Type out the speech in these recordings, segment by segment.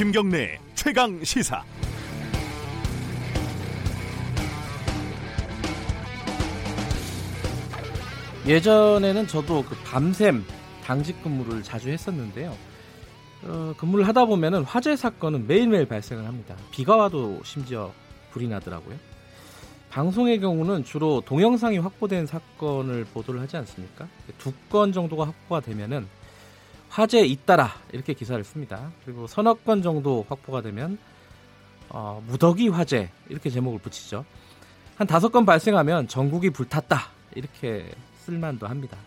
김경래 최강 시사. 예전에는 저도 그 밤샘 당직 근무를 자주 했었는데요. 어, 근무를 하다 보면은 화재 사건은 매일매일 발생을 합니다. 비가 와도 심지어 불이 나더라고요. 방송의 경우는 주로 동영상이 확보된 사건을 보도를 하지 않습니까? 두 건 정도가 확보가 되면은 화재 잇따라 이렇게 기사를 씁니다. 그리고 서너 건 정도 확보가 되면 어, 무더기 화재 이렇게 제목을 붙이죠. 한 다섯 건 발생하면 전국이 불탔다 이렇게 쓸만도 합니다.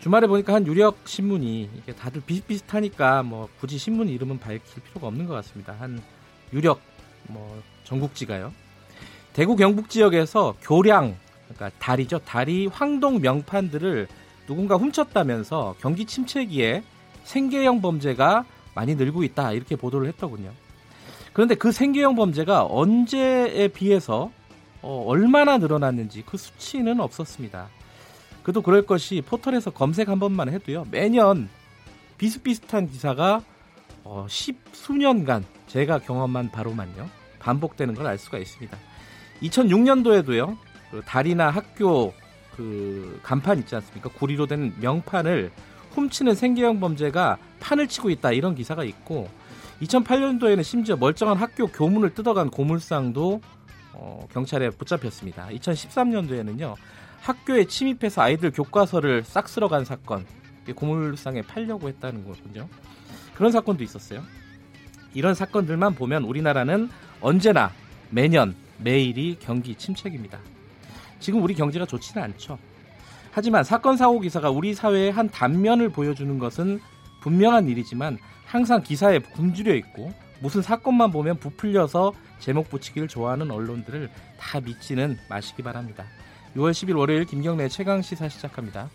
주말에 보니까 한 유력 신문이 이게 다들 비슷비슷하니까 뭐 굳이 신문 이름은 밝힐 필요가 없는 것 같습니다. 한 유력 뭐 전국지가요. 대구 경북 지역에서 교량 그러니까 다리죠 다리 황동 명판들을 누군가 훔쳤다면서 경기 침체기에 생계형 범죄가 많이 늘고 있다 이렇게 보도를 했더군요. 그런데 그 생계형 범죄가 언제에 비해서 어, 얼마나 늘어났는지 그 수치는 없었습니다. 그도 그럴 것이 포털에서 검색 한 번만 해도요 매년 비슷비슷한 기사가 어, 십수년간 제가 경험한 바로만요 반복되는 걸 알 수가 있습니다. 2006년도에도요 그 다리나 학교 그 간판 있지 않습니까? 구리로 된 명판을 훔치는 생계형 범죄가 판을 치고 있다 이런 기사가 있고 2008년도에는 심지어 멀쩡한 학교 교문을 뜯어간 고물상도 어, 경찰에 붙잡혔습니다. 2013년도에는요 학교에 침입해서 아이들 교과서를 싹 쓸어간 사건 고물상에 팔려고 했다는 거군요. 그런 사건도 있었어요. 이런 사건들만 보면 우리나라는 언제나 매년 매일이 경기 침체입니다. 지금 우리 경제가 좋지는 않죠. 하지만 사건 사고 기사가 우리 사회의 한 단면을 보여주는 것은 분명한 일이지만 항상 기사에 굶주려 있고 무슨 사건만 보면 부풀려서 제목 붙이기를 좋아하는 언론들을 다 믿지는 마시기 바랍니다. 6월 10일 월요일 김경래 최강 시사 시작합니다.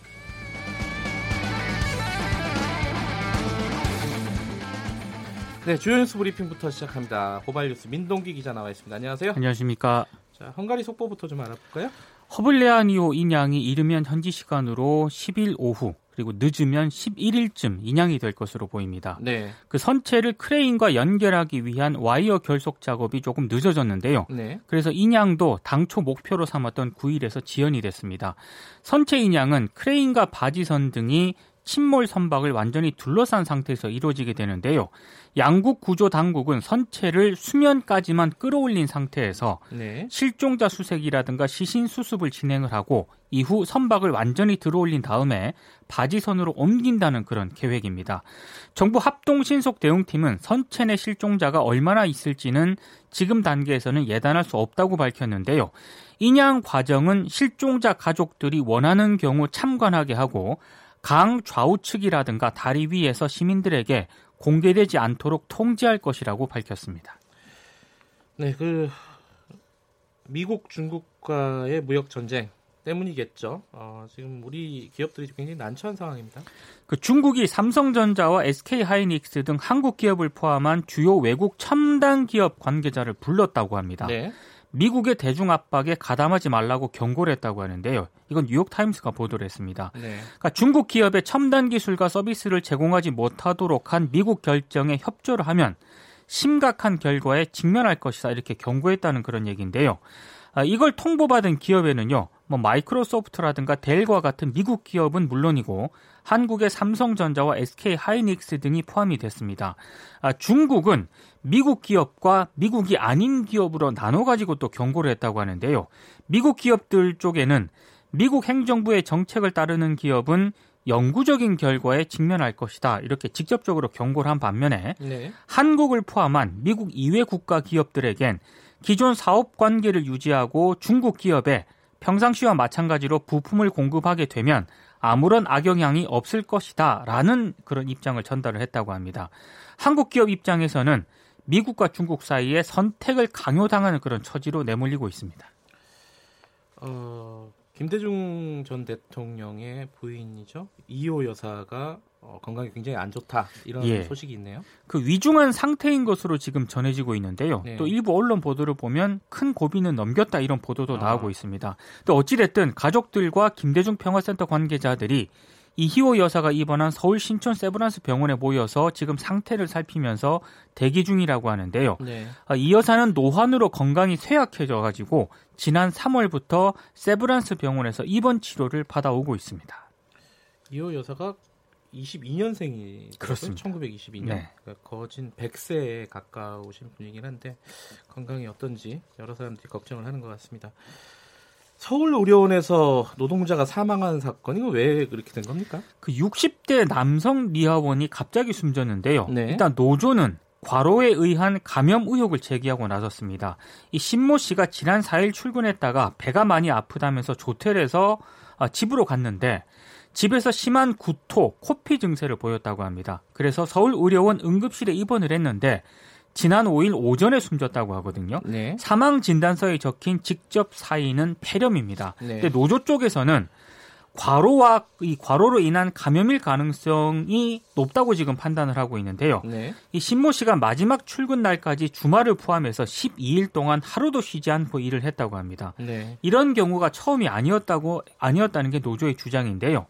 네, 주요 뉴스 브리핑부터 시작합니다. 고발 뉴스 민동기 기자 나와 있습니다. 안녕하세요. 안녕하십니까. 자, 헝가리 속보부터 좀 알아볼까요? 허블레아니호 인양이 이르면 현지 시간으로 10일 오후 그리고 늦으면 11일쯤 인양이 될 것으로 보입니다. 네. 그 선체를 크레인과 연결하기 위한 와이어 결속 작업이 조금 늦어졌는데요. 네. 그래서 인양도 당초 목표로 삼았던 9일에서 지연이 됐습니다. 선체 인양은 크레인과 바지선 등이 침몰 선박을 완전히 둘러싼 상태에서 이루어지게 되는데요. 양국 구조 당국은 선체를 수면까지만 끌어올린 상태에서 네. 실종자 수색이라든가 시신 수습을 진행을 하고 이후 선박을 완전히 들어올린 다음에 바지선으로 옮긴다는 그런 계획입니다. 정부 합동 신속 대응팀은 선체 내 실종자가 얼마나 있을지는 지금 단계에서는 예단할 수 없다고 밝혔는데요. 인양 과정은 실종자 가족들이 원하는 경우 참관하게 하고 강 좌우측이라든가 다리 위에서 시민들에게 공개되지 않도록 통제할 것이라고 밝혔습니다. 네, 그 미국 중국과의 무역 전쟁 때문이겠죠. 어, 지금 우리 기업들이 굉장히 난처한 상황입니다. 그 중국이 삼성전자와 SK 하이닉스 등 한국 기업을 포함한 주요 외국 첨단 기업 관계자를 불렀다고 합니다. 네. 미국의 대중 압박에 가담하지 말라고 경고를 했다고 하는데요. 이건 뉴욕 타임스가 보도를 했습니다. 네. 그러니까 중국 기업의 첨단 기술과 서비스를 제공하지 못하도록 한 미국 결정에 협조를 하면 심각한 결과에 직면할 것이다 이렇게 경고했다는 그런 얘기인데요. 아, 이걸 통보받은 기업에는요, 뭐 마이크로소프트라든가 델과 같은 미국 기업은 물론이고 한국의 삼성전자와 SK 하이닉스 등이 포함이 됐습니다. 아, 중국은 미국 기업과 미국이 아닌 기업으로 나눠 가지고 또 경고를 했다고 하는데요. 미국 기업들 쪽에는 미국 행정부의 정책을 따르는 기업은 영구적인 결과에 직면할 것이다. 이렇게 직접적으로 경고를 한 반면에 네. 한국을 포함한 미국 이외 국가 기업들에겐 기존 사업 관계를 유지하고 중국 기업에 평상시와 마찬가지로 부품을 공급하게 되면 아무런 악영향이 없을 것이다. 라는 그런 입장을 전달을 했다고 합니다. 한국 기업 입장에서는 미국과 중국 사이에 선택을 강요당하는 그런 처지로 내몰리고 있습니다. 어, 김대중 전 대통령의 부인이죠. 이호 여사가 어, 건강이 굉장히 안 좋다 이런 예. 소식이 있네요. 그 위중한 상태인 것으로 지금 전해지고 있는데요. 네. 또 일부 언론 보도를 보면 큰 고비는 넘겼다 이런 보도도 아. 나오고 있습니다. 또 어찌됐든 가족들과 김대중 평화센터 관계자들이 이희호 여사가 입원한 서울 신촌 세브란스 병원에 모여서 지금 상태를 살피면서 대기 중이라고 하는데요. 네. 아, 이 여사는 노환으로 건강이 쇠약해져 가지고 지난 3월부터 세브란스 병원에서 입원 치료를 받아오고 있습니다. 이호 여사가 22년생이 그렇습니다. 1922년. 네. 그러니까 거진 100세에 가까우신 분이긴 한데 건강이 어떤지 여러 사람들이 걱정을 하는 것 같습니다. 서울의료원에서 노동자가 사망한 사건이 왜 그렇게 된 겁니까? 그 60대 남성 미화원이 갑자기 숨졌는데요. 네. 일단 노조는 과로에 의한 감염 의혹을 제기하고 나섰습니다. 이 신모 씨가 지난 4일 출근했다가 배가 많이 아프다면서 조퇴해서 아, 집으로 갔는데 집에서 심한 구토, 코피 증세를 보였다고 합니다. 그래서 서울의료원 응급실에 입원을 했는데 지난 5일 오전에 숨졌다고 하거든요. 네. 사망 진단서에 적힌 직접 사인은 폐렴입니다. 네. 근데 노조 쪽에서는 과로와 이 과로로 인한 감염일 가능성이 높다고 지금 판단을 하고 있는데요. 네. 이 신모 씨가 마지막 출근 날까지 주말을 포함해서 12일 동안 하루도 쉬지 않고 일을 했다고 합니다. 네. 이런 경우가 처음이 아니었다고 아니었다는 게 노조의 주장인데요.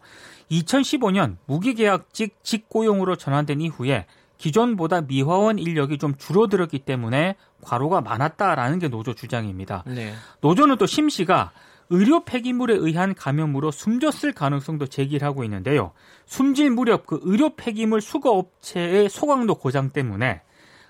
2015년 무기계약직 직고용으로 전환된 이후에 기존보다 미화원 인력이 좀 줄어들었기 때문에 과로가 많았다라는 게 노조 주장입니다. 네. 노조는 또 심 씨가 의료 폐기물에 의한 감염으로 숨졌을 가능성도 제기를 하고 있는데요. 숨질 무렵 그 의료 폐기물 수거 업체의 소강도 고장 때문에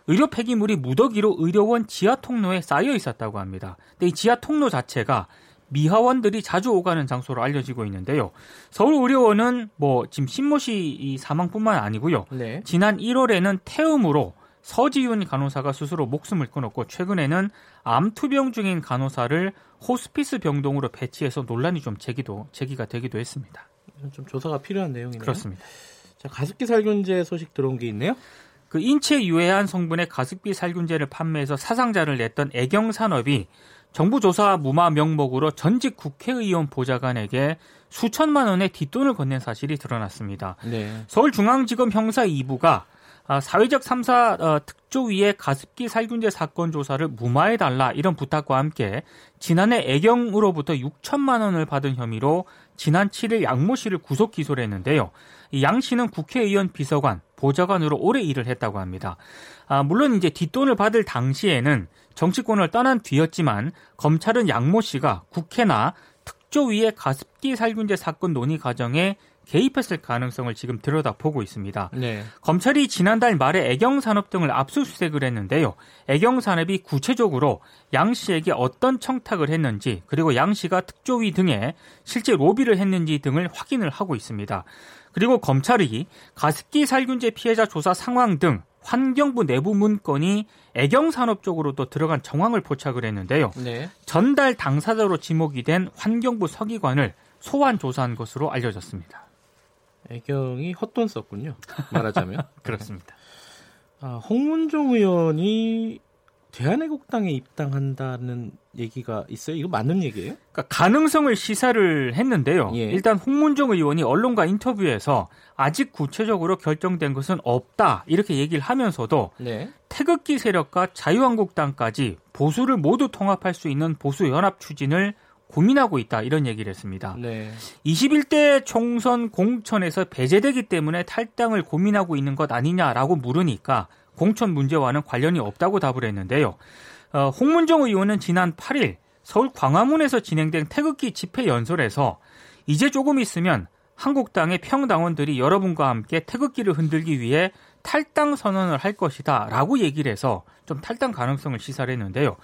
의료 폐기물이 무더기로 의료원 지하 통로에 쌓여 있었다고 합니다. 근데 이 지하 통로 자체가 미화원들이 자주 오가는 장소로 알려지고 있는데요. 서울의료원은 뭐 지금 신모 씨 사망뿐만 아니고요. 네. 지난 1월에는 태음으로 서지윤 간호사가 스스로 목숨을 끊었고 최근에는 암 투병 중인 간호사를 호스피스 병동으로 배치해서 논란이 좀 제기도 제기가 되기도 했습니다. 좀 조사가 필요한 내용이네요. 그렇습니다. 자, 가습기 살균제 소식 들어온 게 있네요. 그 인체 유해한 성분의 가습기 살균제를 판매해서 사상자를 냈던 애경산업이 정부 조사 무마 명목으로 전직 국회의원 보좌관에게 수천만 원의 뒷돈을 건넨 사실이 드러났습니다. 네. 서울중앙지검 형사 2부가 아, 사회적 3사 어, 특조위의 가습기 살균제 사건 조사를 무마해달라 이런 부탁과 함께 지난해 애경으로부터 6천만 원을 받은 혐의로 지난 7일 양모 씨를 구속 기소를 했는데요. 양 씨는 국회의원 비서관, 보좌관으로 오래 일을 했다고 합니다. 아, 물론 이제 뒷돈을 받을 당시에는 정치권을 떠난 뒤였지만 검찰은 양모 씨가 국회나 특조위의 가습기 살균제 사건 논의 과정에 개입했을 가능성을 지금 들여다보고 있습니다. 네. 검찰이 지난달 말에 애경산업 등을 압수수색을 했는데요. 애경산업이 구체적으로 양 씨에게 어떤 청탁을 했는지 그리고 양 씨가 특조위 등에 실제 로비를 했는지 등을 확인을 하고 있습니다. 그리고 검찰이 가습기 살균제 피해자 조사 상황 등 환경부 내부 문건이 애경산업 쪽으로도 들어간 정황을 포착을 했는데요. 네. 전달 당사자로 지목이 된 환경부 서기관을 소환 조사한 것으로 알려졌습니다. 애경이 헛돈 썼군요. 말하자면. 그렇습니다. 아, 홍문종 의원이 대한애국당에 입당한다는 얘기가 있어요. 이거 맞는 얘기예요? 그러니까 가능성을 시사를 했는데요. 예. 일단 홍문종 의원이 언론과 인터뷰에서 아직 구체적으로 결정된 것은 없다 이렇게 얘기를 하면서도 네. 태극기 세력과 자유한국당까지 보수를 모두 통합할 수 있는 보수 연합 추진을 고민하고 있다 이런 얘기를 했습니다. 네. 21대 총선 공천에서 배제되기 때문에 탈당을 고민하고 있는 것 아니냐라고 물으니까 공천 문제와는 관련이 없다고 답을 했는데요. 어, 홍문정 의원은 지난 8일 서울 광화문에서 진행된 태극기 집회 연설에서 이제 조금 있으면 한국당의 평당원들이 여러분과 함께 태극기를 흔들기 위해 탈당 선언을 할 것이다 라고 얘기를 해서 좀 탈당 가능성을 시사를 했는데요.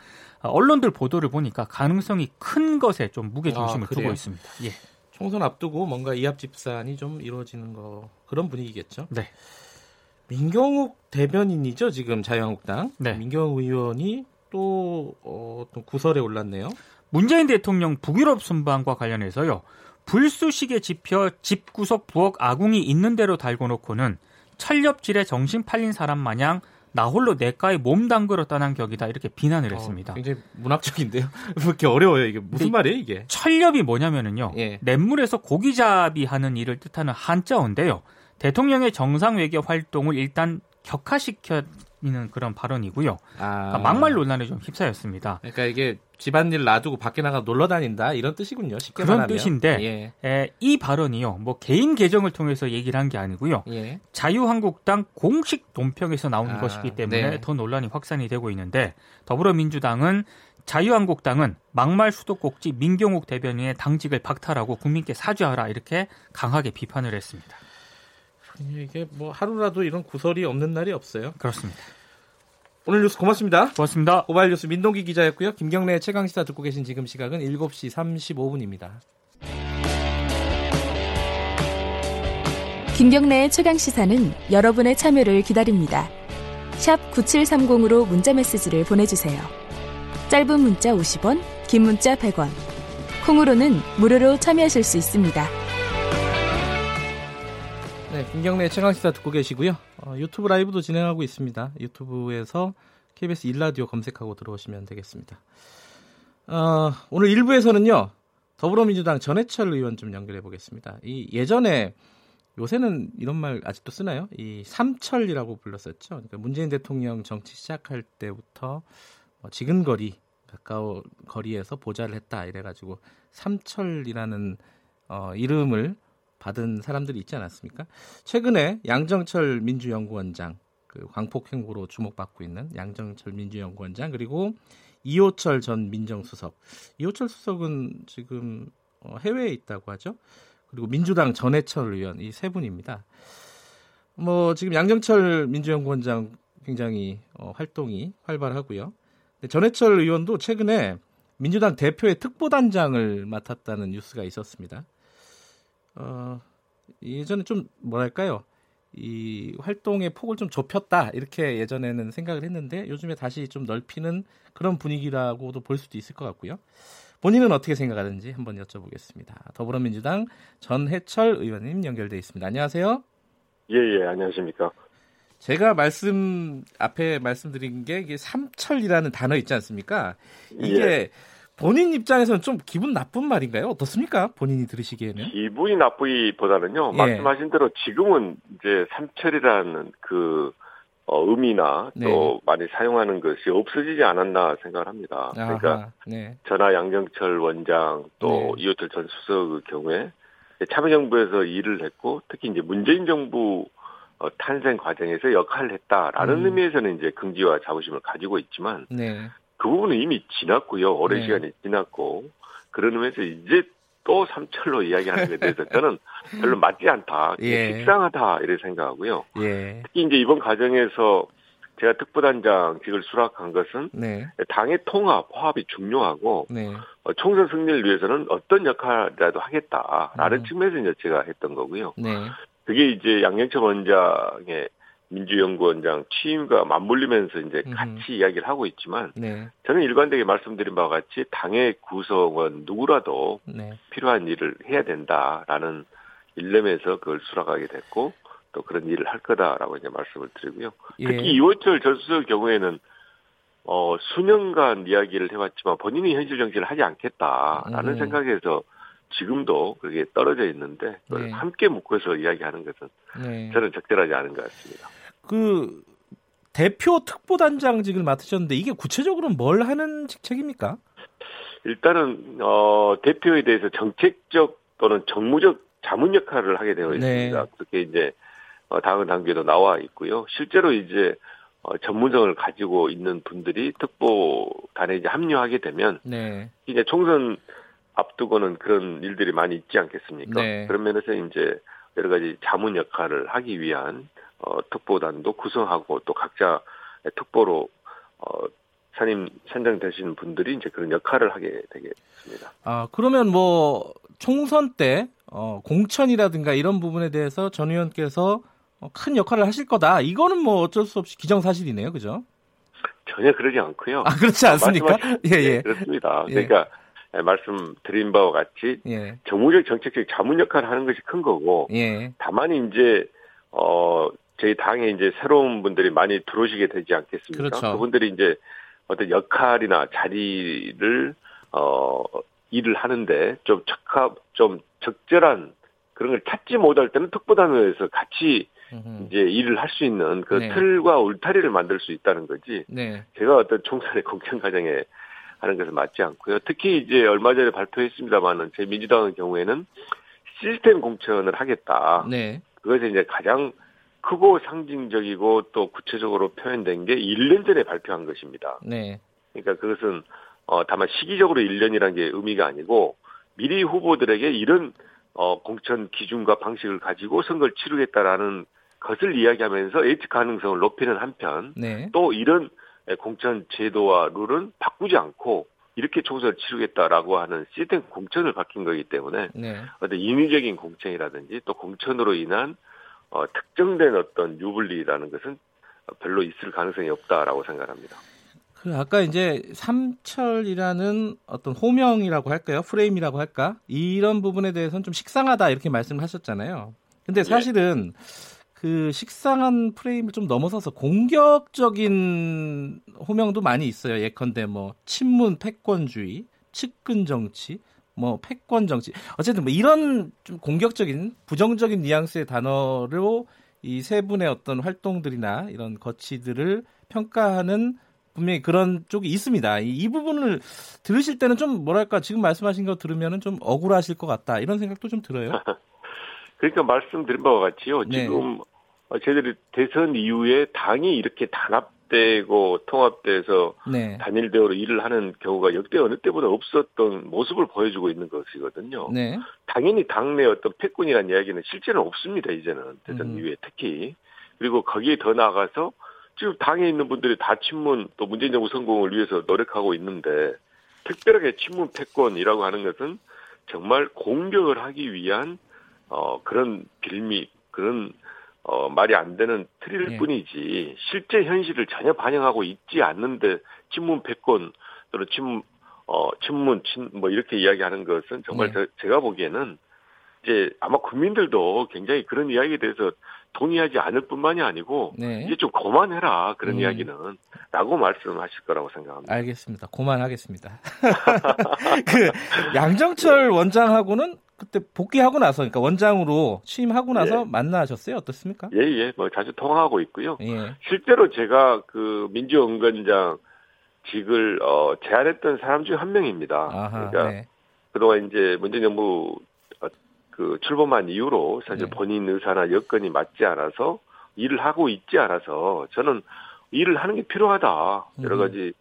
어, 언론들 보도를 보니까 가능성이 큰 것에 좀 무게 중심을 아, 두고 있습니다. 예. 총선 앞두고 뭔가 이합 집산이 좀 이루어지는 거 그런 분위기겠죠. 네. 민경욱 대변인이죠 지금 자유한국당. 네. 민경욱 의원이 또 어, 구설에 올랐네요. 문재인 대통령 북유럽 순방과 관련해서요. 불수식의 지표 집구석 부엌 아궁이 있는 대로 달고 놓고는 철렵질에 정신 팔린 사람 마냥 나 홀로 내과에 몸 담그러 떠난 격이다 이렇게 비난을 어, 했습니다. 굉장히 문학적인데요. 왜 이렇게 어려워요 이게 무슨 말이에요 이게? 철렵이 뭐냐면은요. 예. 냇물에서 고기잡이 하는 일을 뜻하는 한자어인데요. 대통령의 정상 외교 활동을 일단 격화시켜 있는 그런 발언이고요. 아. 그러니까 막말 논란에 좀 휩싸였습니다. 그러니까 이게 집안일 놔두고 밖에 나가 놀러 다닌다 이런 뜻이군요. 쉽게 그런 말하면. 뜻인데 예. 에, 이 발언이요. 뭐 개인 계정을 통해서 얘기를 한 게 아니고요. 예. 자유한국당 공식 논평에서 나온 아, 것이기 때문에 네. 더 논란이 확산이 되고 있는데 더불어민주당은 자유한국당은 막말 수도꼭지 민경욱 대변인의 당직을 박탈하고 국민께 사죄하라 이렇게 강하게 비판을 했습니다. 이게 뭐 하루라도 이런 구설이 없는 날이 없어요. 그렇습니다. 오늘 뉴스 고맙습니다. 고맙습니다. 고발 뉴스 민동기 기자였고요. 김경래 최강 시사 듣고 계신 지금 시각은 7시 35분입니다. 김경래의 최강 시사는 여러분의 참여를 기다립니다. 샵 9730으로 문자 메시지를 보내주세요. 짧은 문자 50원, 긴 문자 100원. 콩으로는 무료로 참여하실 수 있습니다. 네, 김경래 최강 시사 듣고 계시고요. 어, 유튜브 라이브도 진행하고 있습니다. 유튜브에서 KBS 일라디오 검색하고 들어오시면 되겠습니다. 어, 오늘 1부에서는요. 더불어민주당 전해철 의원 좀 연결해 보겠습니다. 이 예전에 요새는 이런 말 아직도 쓰나요? 이 삼철이라고 불렀었죠. 그러니까 문재인 대통령 정치 시작할 때부터 뭐 지근거리 가까운 거리에서 보좌를 했다 이래가지고 삼철이라는 어, 이름을 받은 사람들이 있지 않았습니까? 최근에 양정철 민주연구원장 그 광폭 행보로 주목받고 있는 양정철 민주연구원장 그리고 이호철 전 민정수석 이호철 수석은 지금 어, 해외에 있다고 하죠. 그리고 민주당 전해철 의원 이 세 분입니다. 뭐 지금 양정철 민주연구원장 굉장히 어, 활동이 활발하고요. 근데 전해철 의원도 최근에 민주당 대표의 특보단장을 맡았다는 뉴스가 있었습니다. 어, 예전에 좀 뭐랄까요? 이 활동의 폭을 좀 좁혔다 이렇게 예전에는 생각을 했는데 요즘에 다시 좀 넓히는 그런 분위기라고도 볼 수도 있을 것 같고요. 본인은 어떻게 생각하는지 한번 여쭤보겠습니다. 더불어민주당 전해철 의원님 연결돼 있습니다. 안녕하세요. 예, 예, 안녕하십니까. 제가 말씀 앞에 말씀드린 게 이게 삼철이라는 단어 있지 않습니까? 이게 예. 본인 입장에서는 좀 기분 나쁜 말인가요? 어떻습니까? 본인이 들으시기에는? 기분이 나쁘기보다는요, 예. 말씀하신 대로 지금은 이제 삼철이라는 그, 어, 의미나 또 네. 많이 사용하는 것이 없어지지 않았나 생각을 합니다. 그러니까 아하, 네. 전하 양정철 원장 또 네. 이호철 전 수석의 경우에 참여정부에서 일을 했고 특히 이제 문재인 정부 어, 탄생 과정에서 역할을 했다라는 음. 의미에서는 이제 긍지와 자부심을 가지고 있지만 네. 그 부분은 이미 지났고요. 오랜 네. 시간이 지났고 그런 의미에서 이제 또 삼철로 이야기하는 데 대해서 저는 별로 맞지 않다. 예. 식상하다 이렇게 생각하고요. 예. 특히 이제 이번 과정에서 제가 특보단장직을 수락한 것은 네. 당의 통합, 화합이 중요하고 네. 어, 총선 승리를 위해서는 어떤 역할이라도 하겠다라는 음. 측면에서 이제 제가 했던 거고요. 네. 그게 이제 양영철 원장의 민주연구원장 취임과 맞물리면서 이제 음흠. 같이 이야기를 하고 있지만 네. 저는 일관되게 말씀드린 바와 같이 당의 구성원 누구라도 네. 필요한 일을 해야 된다라는 일념에서 그걸 수락하게 됐고 또 그런 일을 할 거다라고 이제 말씀을 드리고요. 예. 특히 이호철 전 수석 경우에는 어 수년간 이야기를 해왔지만 본인이 현실 정치를 하지 않겠다라는 음. 생각에서 지금도 그게 떨어져 있는데 네. 함께 묶어서 이야기하는 것은 네. 저는 적절하지 않은 것 같습니다. 그 대표 특보단장직을 맡으셨는데 이게 구체적으로 뭘 하는 직책입니까? 일단은 어 대표에 대해서 정책적 또는 정무적 자문 역할을 하게 되어 있습니다. 네. 그렇게 이제 어, 다음 단계도 나와 있고요. 실제로 이제 어, 전문성을 가지고 있는 분들이 특보단에 이제 합류하게 되면 네. 이제 총선 앞두고는 그런 일들이 많이 있지 않겠습니까? 네. 그런 면에서 이제 여러 가지 자문 역할을 하기 위한 어, 특보단도 구성하고 또 각자 특보로 어, 선임 선정되신 분들이 이제 그런 역할을 하게 되겠습니다. 아, 그러면 뭐 총선 때 어, 공천이라든가 이런 부분에 대해서 전 의원께서 어, 큰 역할을 하실 거다. 이거는 뭐 어쩔 수 없이 기정사실이네요. 그죠? 전혀 그러지 않고요. 아, 그렇지 않습니까? 말씀하신- 예, 예. 네, 그렇습니다. 예. 그러니까 말씀드린 바와 같이 예. 정무적 정책적 자문 역할을 하는 것이 큰 거고 예. 다만 이제 어 저희 당에 이제 새로운 분들이 많이 들어오시게 되지 않겠습니까? 그렇죠. 그분들이 이제 어떤 역할이나 자리를 어 일을 하는데 좀 적합 좀 적절한 그런 걸 찾지 못할 때는 특보단에서 같이. 이제 일을 할 수 있는 그 네. 틀과 울타리를 만들 수 있다는 거지. 네. 제가 어떤 총선의 공천 과정에 하는 것은 맞지 않고요. 특히 이제 얼마 전에 발표했습니다만은 제 민주당의 경우에는 시스템 공천을 하겠다. 네. 그것이 이제 가장 크고 상징적이고 또 구체적으로 표현된 게 1년 전에 발표한 것입니다. 네. 그러니까 그것은 어 다만 시기적으로 1년이라는 게 의미가 아니고 미리 후보들에게 이런 어 공천 기준과 방식을 가지고 선거를 치르겠다라는 것을 이야기하면서 예측 가능성을 높이는 한편 네. 또 이런 공천 제도와 룰은 바꾸지 않고 이렇게 총선을 치르겠다라고 하는 시스템 공천을 바뀐 거기 때문에 네. 어떤 인위적인 공천이라든지 또 공천으로 인한 어, 특정된 어떤 유불리라는 것은 별로 있을 가능성이 없다라고 생각합니다. 그 아까 이제 삼철이라는 어떤 호명이라고 할까요? 프레임이라고 할까? 이런 부분에 대해서는 좀 식상하다 이렇게 말씀을 하셨잖아요. 근데 사실은 그 식상한 프레임을 좀 넘어서서 공격적인 호명도 많이 있어요. 예컨대 뭐 친문 패권주의, 측근 정치, 뭐 패권 정치. 어쨌든 뭐 이런 좀 공격적인 부정적인 뉘앙스의 단어로 이 세 분의 어떤 활동들이나 이런 거치들을 평가하는 분명히 그런 쪽이 있습니다. 이, 이, 부분을 들으실 때는 좀 뭐랄까 지금 말씀하신 거 들으면은 좀 억울하실 것 같다 이런 생각도 좀 들어요. 그러니까 말씀드린 바와 같이요. 네. 지금 저희들이 대선 이후에 당이 이렇게 단합되고 통합돼서 네. 단일 대우로 일을 하는 경우가 역대 어느 때보다 없었던 모습을 보여주고 있는 것이거든요. 네. 당연히 당내 어떤 패권이라는 이야기는 실제는 없습니다. 이제는 대선 음. 이후에 특히 그리고 거기에 더 나아가서 지금 당에 있는 분들이 다 친문 또 문재인 정부 성공을 위해서 노력하고 있는데 특별하게 친문 패권이라고 하는 것은 정말 공격을 하기 위한 어 그런 빌미 그런 어 말이 안 되는 틀일 예. 뿐이지 실제 현실을 전혀 반영하고 있지 않는데 친문 패권 또는 친문 어 친문 친 뭐 이렇게 이야기하는 것은 정말 네. 저- 제가 보기에는 이제 아마 국민들도 굉장히 그런 이야기에 대해서 동의하지 않을 뿐만이 아니고 네. 이제 좀 그만해라 그런 음. 이야기는 라고 말씀하실 거라고 생각합니다. 알겠습니다. 고만하겠습니다. 그 양정철 원장하고는 그때 복귀하고 나서 그러니까 원장으로 취임하고 나서 예. 만나셨어요? 어떻습니까? 예, 예, 뭐 자주 통화하고 있고요. 예. 실제로 제가 그 민주연구원장 직을 어, 제안했던 사람 중 한 명입니다. 아하. 그러니까 네. 그동안 이제 문재인 정부 어, 그 출범한 이후로 사실 네. 본인 의사나 여건이 맞지 않아서 일을 하고 있지 않아서 저는 일을 하는 게 필요하다. 여러 음. 가지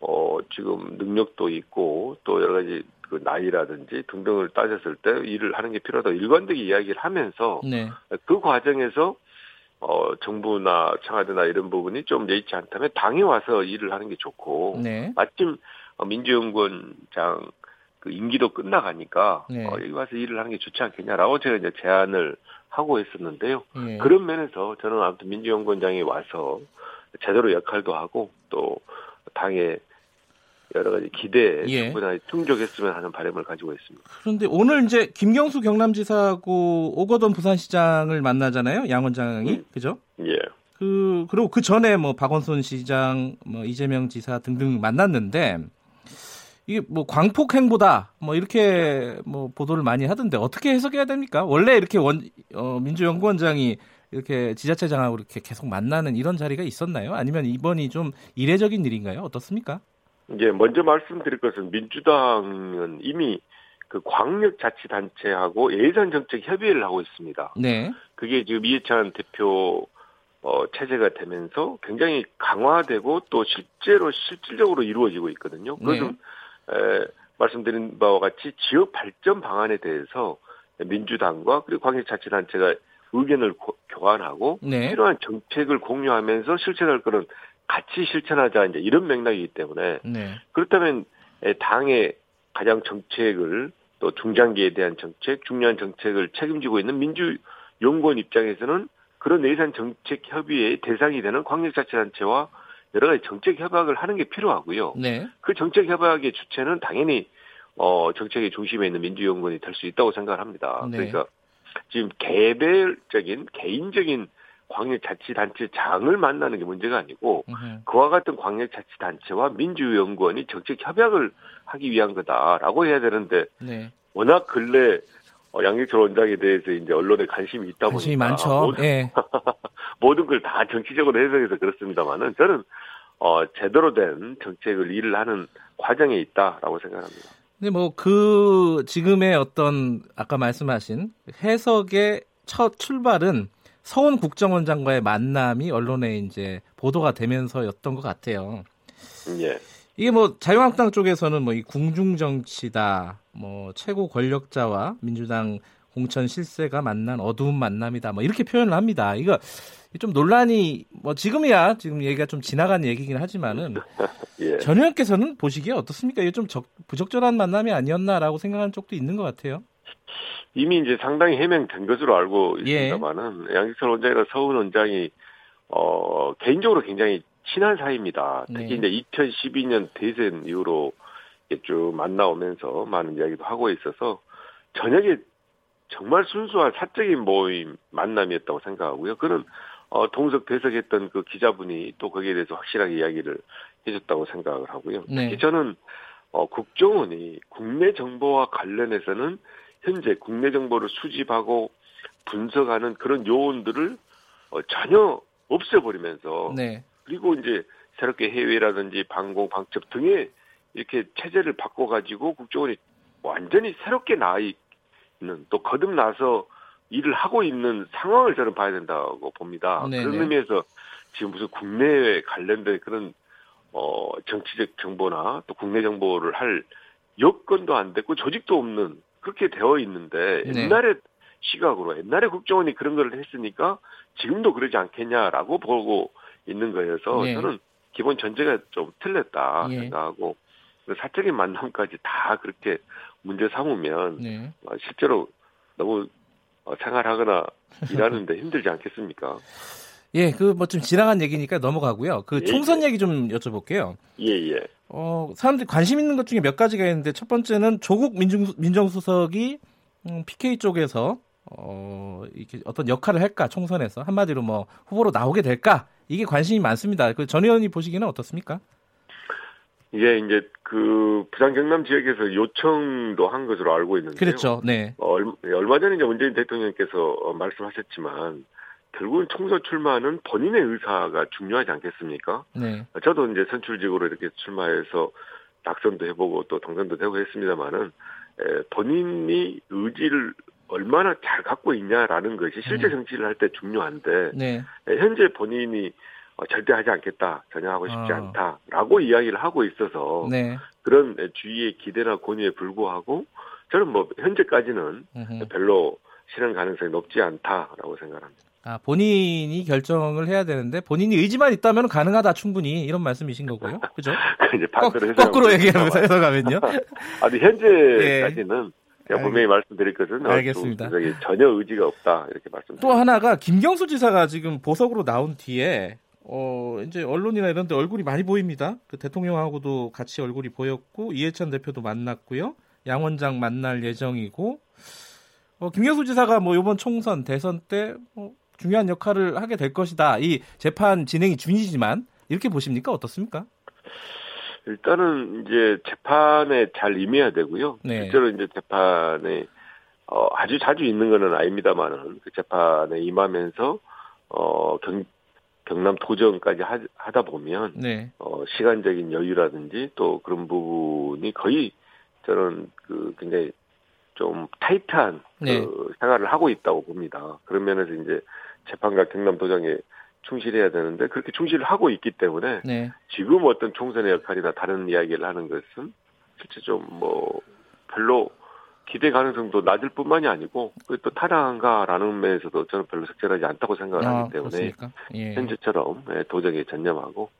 어 지금 능력도 있고 또 여러 가지 그 나이라든지 등등을 따졌을 때 일을 하는 게 필요하다. 일관되게 이야기를 하면서 네. 그 과정에서 어 정부나 청와대나 이런 부분이 좀 예의치 않다면 당에 와서 일을 하는 게 좋고 네. 마침 어, 민주연구원장 그 임기도 끝나가니까 네. 어, 여기 와서 일을 하는 게 좋지 않겠냐라고 제가 이제 제안을 하고 있었는데요. 예. 그런 면에서 저는 아무튼 민주연구원장이 와서 제대로 역할도 하고 또 당의 여러 가지 기대에 예. 충분히 충족했으면 하는 바람을 가지고 있습니다. 그런데 오늘 이제 김경수 경남지사하고 오거돈 부산시장을 만나잖아요. 양 원장이 음. 그죠? 예. 그 그리고 그 전에 뭐 박원순 시장, 뭐 이재명 지사 등등 만났는데 이게 뭐 광폭 행보다 뭐 이렇게 뭐 보도를 많이 하던데 어떻게 해석해야 됩니까? 원래 이렇게 원 어, 민주연구원장이 이렇게 지자체장하고 이렇게 계속 만나는 이런 자리가 있었나요? 아니면 이번이 좀 이례적인 일인가요? 어떻습니까? 이제 먼저 말씀드릴 것은 민주당은 이미 그 광역자치단체하고 예산정책 협의를 하고 있습니다. 네, 그게 지금 이해찬 대표 어, 체제가 되면서 굉장히 강화되고 또 실제로 실질적으로 이루어지고 있거든요. 그것은 에, 말씀드린 바와 같이 지역 발전 방안에 대해서 민주당과 그리고 광역자치단체가 의견을 고- 교환하고 네, 필요한 정책을 공유하면서 실천할 거는 같이 실천하자 이제 이런 맥락이기 때문에 네, 그렇다면 에, 당의 가장 정책을 또 중장기에 대한 정책, 중요한 정책을 책임지고 있는 민주연구원 입장에서는 그런 예산 정책 협의의 대상이 되는 광역자치단체와 여러 가지 정책 협약을 하는 게 필요하고요. 네, 그 정책 협약의 주체는 당연히 어 정책의 중심에 있는 민주연구원이 될 수 있다고 생각을 합니다. 네. 그러니까 지금 개별적인 개인적인 광역자치단체장을 만나는 게 문제가 아니고 음흠. 그와 같은 광역자치단체와 민주연구원이 정책 협약을 하기 위한 거다라고 해야 되는데 네, 워낙 근래 어, 양익철 원장에 대해서 이제 언론에 관심이 있다 관심이 보니까 많죠. 모든, 예, 모든 걸 다 정치적으로 해석해서 그렇습니다만은 저는 어, 제대로 된 정책을 일을 하는 과정에 있다라고 생각합니다. 근데 뭐 그 지금의 어떤 아까 말씀하신 해석의 첫 출발은 서훈 국정원장과의 만남이 언론에 이제 보도가 되면서였던 것 같아요. 예. 이게 뭐 자유한국당 쪽에서는 뭐 이 궁중 정치다, 뭐 최고 권력자와 민주당 공천 실세가 만난 어두운 만남이다, 뭐 이렇게 표현을 합니다. 이거 좀 논란이 뭐 지금이야 지금 얘기가 좀 지나간 얘기긴 하지만은 예. 전 의원께서는 보시기에 어떻습니까? 이게 좀 적, 부적절한 만남이 아니었나라고 생각하는 쪽도 있는 것 같아요. 이미 이제 상당히 해명된 것으로 알고 예. 있습니다만은 양기철 원장이나 서훈 원장이 어 개인적으로 굉장히 친한 사이입니다. 특히 네. 이제 2012년 대선 이후로 쭉 만나오면서 많은 이야기도 하고 있어서 저녁에 정말 순수한 사적인 모임 만남이었다고 생각하고요. 그는 어, 동석 대석했던 그 기자분이 또 거기에 대해서 확실하게 이야기를 해줬다고 생각을 하고요. 네. 특히 저는 어, 국정원이 국내 정보와 관련해서는 현재 국내 정보를 수집하고 분석하는 그런 요원들을 어, 전혀 없애버리면서 네, 그리고 이제 새롭게 해외라든지 방공 방첩 등의 이렇게 체제를 바꿔가지고 국정원이 완전히 새롭게 나와 있는 또 거듭나서 일을 하고 있는 상황을 저는 봐야 된다고 봅니다. 네네. 그런 의미에서 지금 무슨 국내에 관련된 그런 어 정치적 정보나 또 국내 정보를 할 여건도 안 됐고 조직도 없는 그렇게 되어 있는데 네. 옛날에 시각으로 옛날에 국정원이 그런 걸 했으니까 지금도 그러지 않겠냐라고 보고 있는 거여서 네. 저는 기본 전제가 좀 틀렸다 예. 생각하고 그 사적인 만남까지 다 그렇게 문제 삼으면 네. 어, 실제로 너무 어, 생활하거나 일하는데 힘들지 않겠습니까? 예, 그 뭐 좀 지나간 얘기니까 넘어가고요. 그 예, 총선 얘기 좀 여쭤볼게요. 예, 예. 어, 사람들이 관심 있는 것 중에 몇 가지가 있는데 첫 번째는 조국 민정, 민정수석이 음, PK 쪽에서 어, 이렇게 어떤 역할을 할까 총선에서 한마디로 뭐 후보로 나오게 될까 이게 관심이 많습니다. 그 전 의원이 보시기에는 어떻습니까? 이게 이제 그 부산 경남 지역에서 요청도 한 것으로 알고 있는데요. 그렇죠. 네. 어, 얼- 얼마 전에 이제 문재인 대통령께서 어, 말씀하셨지만 결국은 총선 출마는 본인의 의사가 중요하지 않겠습니까? 네. 저도 이제 선출직으로 이렇게 출마해서 낙선도 해보고 또 당선도 되고 했습니다만은 에, 본인이 의지를 얼마나 잘 갖고 있냐라는 것이 실제 음. 정치를 할 때 중요한데 네. 에, 현재 본인이 어, 절대 하지 않겠다, 전혀 하고 싶지 아. 않다라고 이야기를 하고 있어서 네. 그런 에, 주위의 기대나 권유에 불구하고 저는 뭐 현재까지는 음흠. 별로 실현 가능성이 높지 않다라고 생각합니다. 아, 본인이 결정을 해야 되는데 본인이 의지만 있다면 가능하다 충분히 이런 말씀이신 거고요. 그죠? 이제 거, 반대로 해석하면 거꾸로 얘기하면서. 해석하면요. 아니 현재까지는 알- 분명히 말씀드릴 것은 어, 알겠습니다. 전혀 의지가 없다 이렇게 말씀드립니다. 또 하나가 김경수 지사가 지금 보석으로 나온 뒤에 어 이제 언론이나 이런 데 얼굴이 많이 보입니다. 그 대통령하고도 같이 얼굴이 보였고 이해찬 대표도 만났고요. 양 원장 만날 예정이고 어 김경수 지사가 뭐 이번 총선 대선 때 뭐 중요한 역할을 하게 될 것이다. 이 재판 진행이 중이지만 이렇게 보십니까? 어떻습니까? 일단은 이제 재판에 잘 임해야 되고요. 네. 실제로 이제 재판에 어, 아주 자주 있는 거는 아닙니다만은 그 재판에 임하면서 어, 경, 경남 도정까지 하, 하다 보면 네. 어, 시간적인 여유라든지 또 그런 부분이 거의 저는 그 굉장히 좀 타이트한 네. 그 생활을 하고 있다고 봅니다. 그런 면에서 이제 재판과 경남도정에 충실해야 되는데 그렇게 충실을 하고 있기 때문에 네. 지금 어떤 총선의 역할이나 다른 이야기를 하는 것은 실제 좀 뭐 별로 기대 가능성도 낮을 뿐만이 아니고 또 타당한가라는 면에서도 저는 별로 적절하지 않다고 생각을 아, 하기 때문에? 예. 현재처럼 예, 도정에 전념하고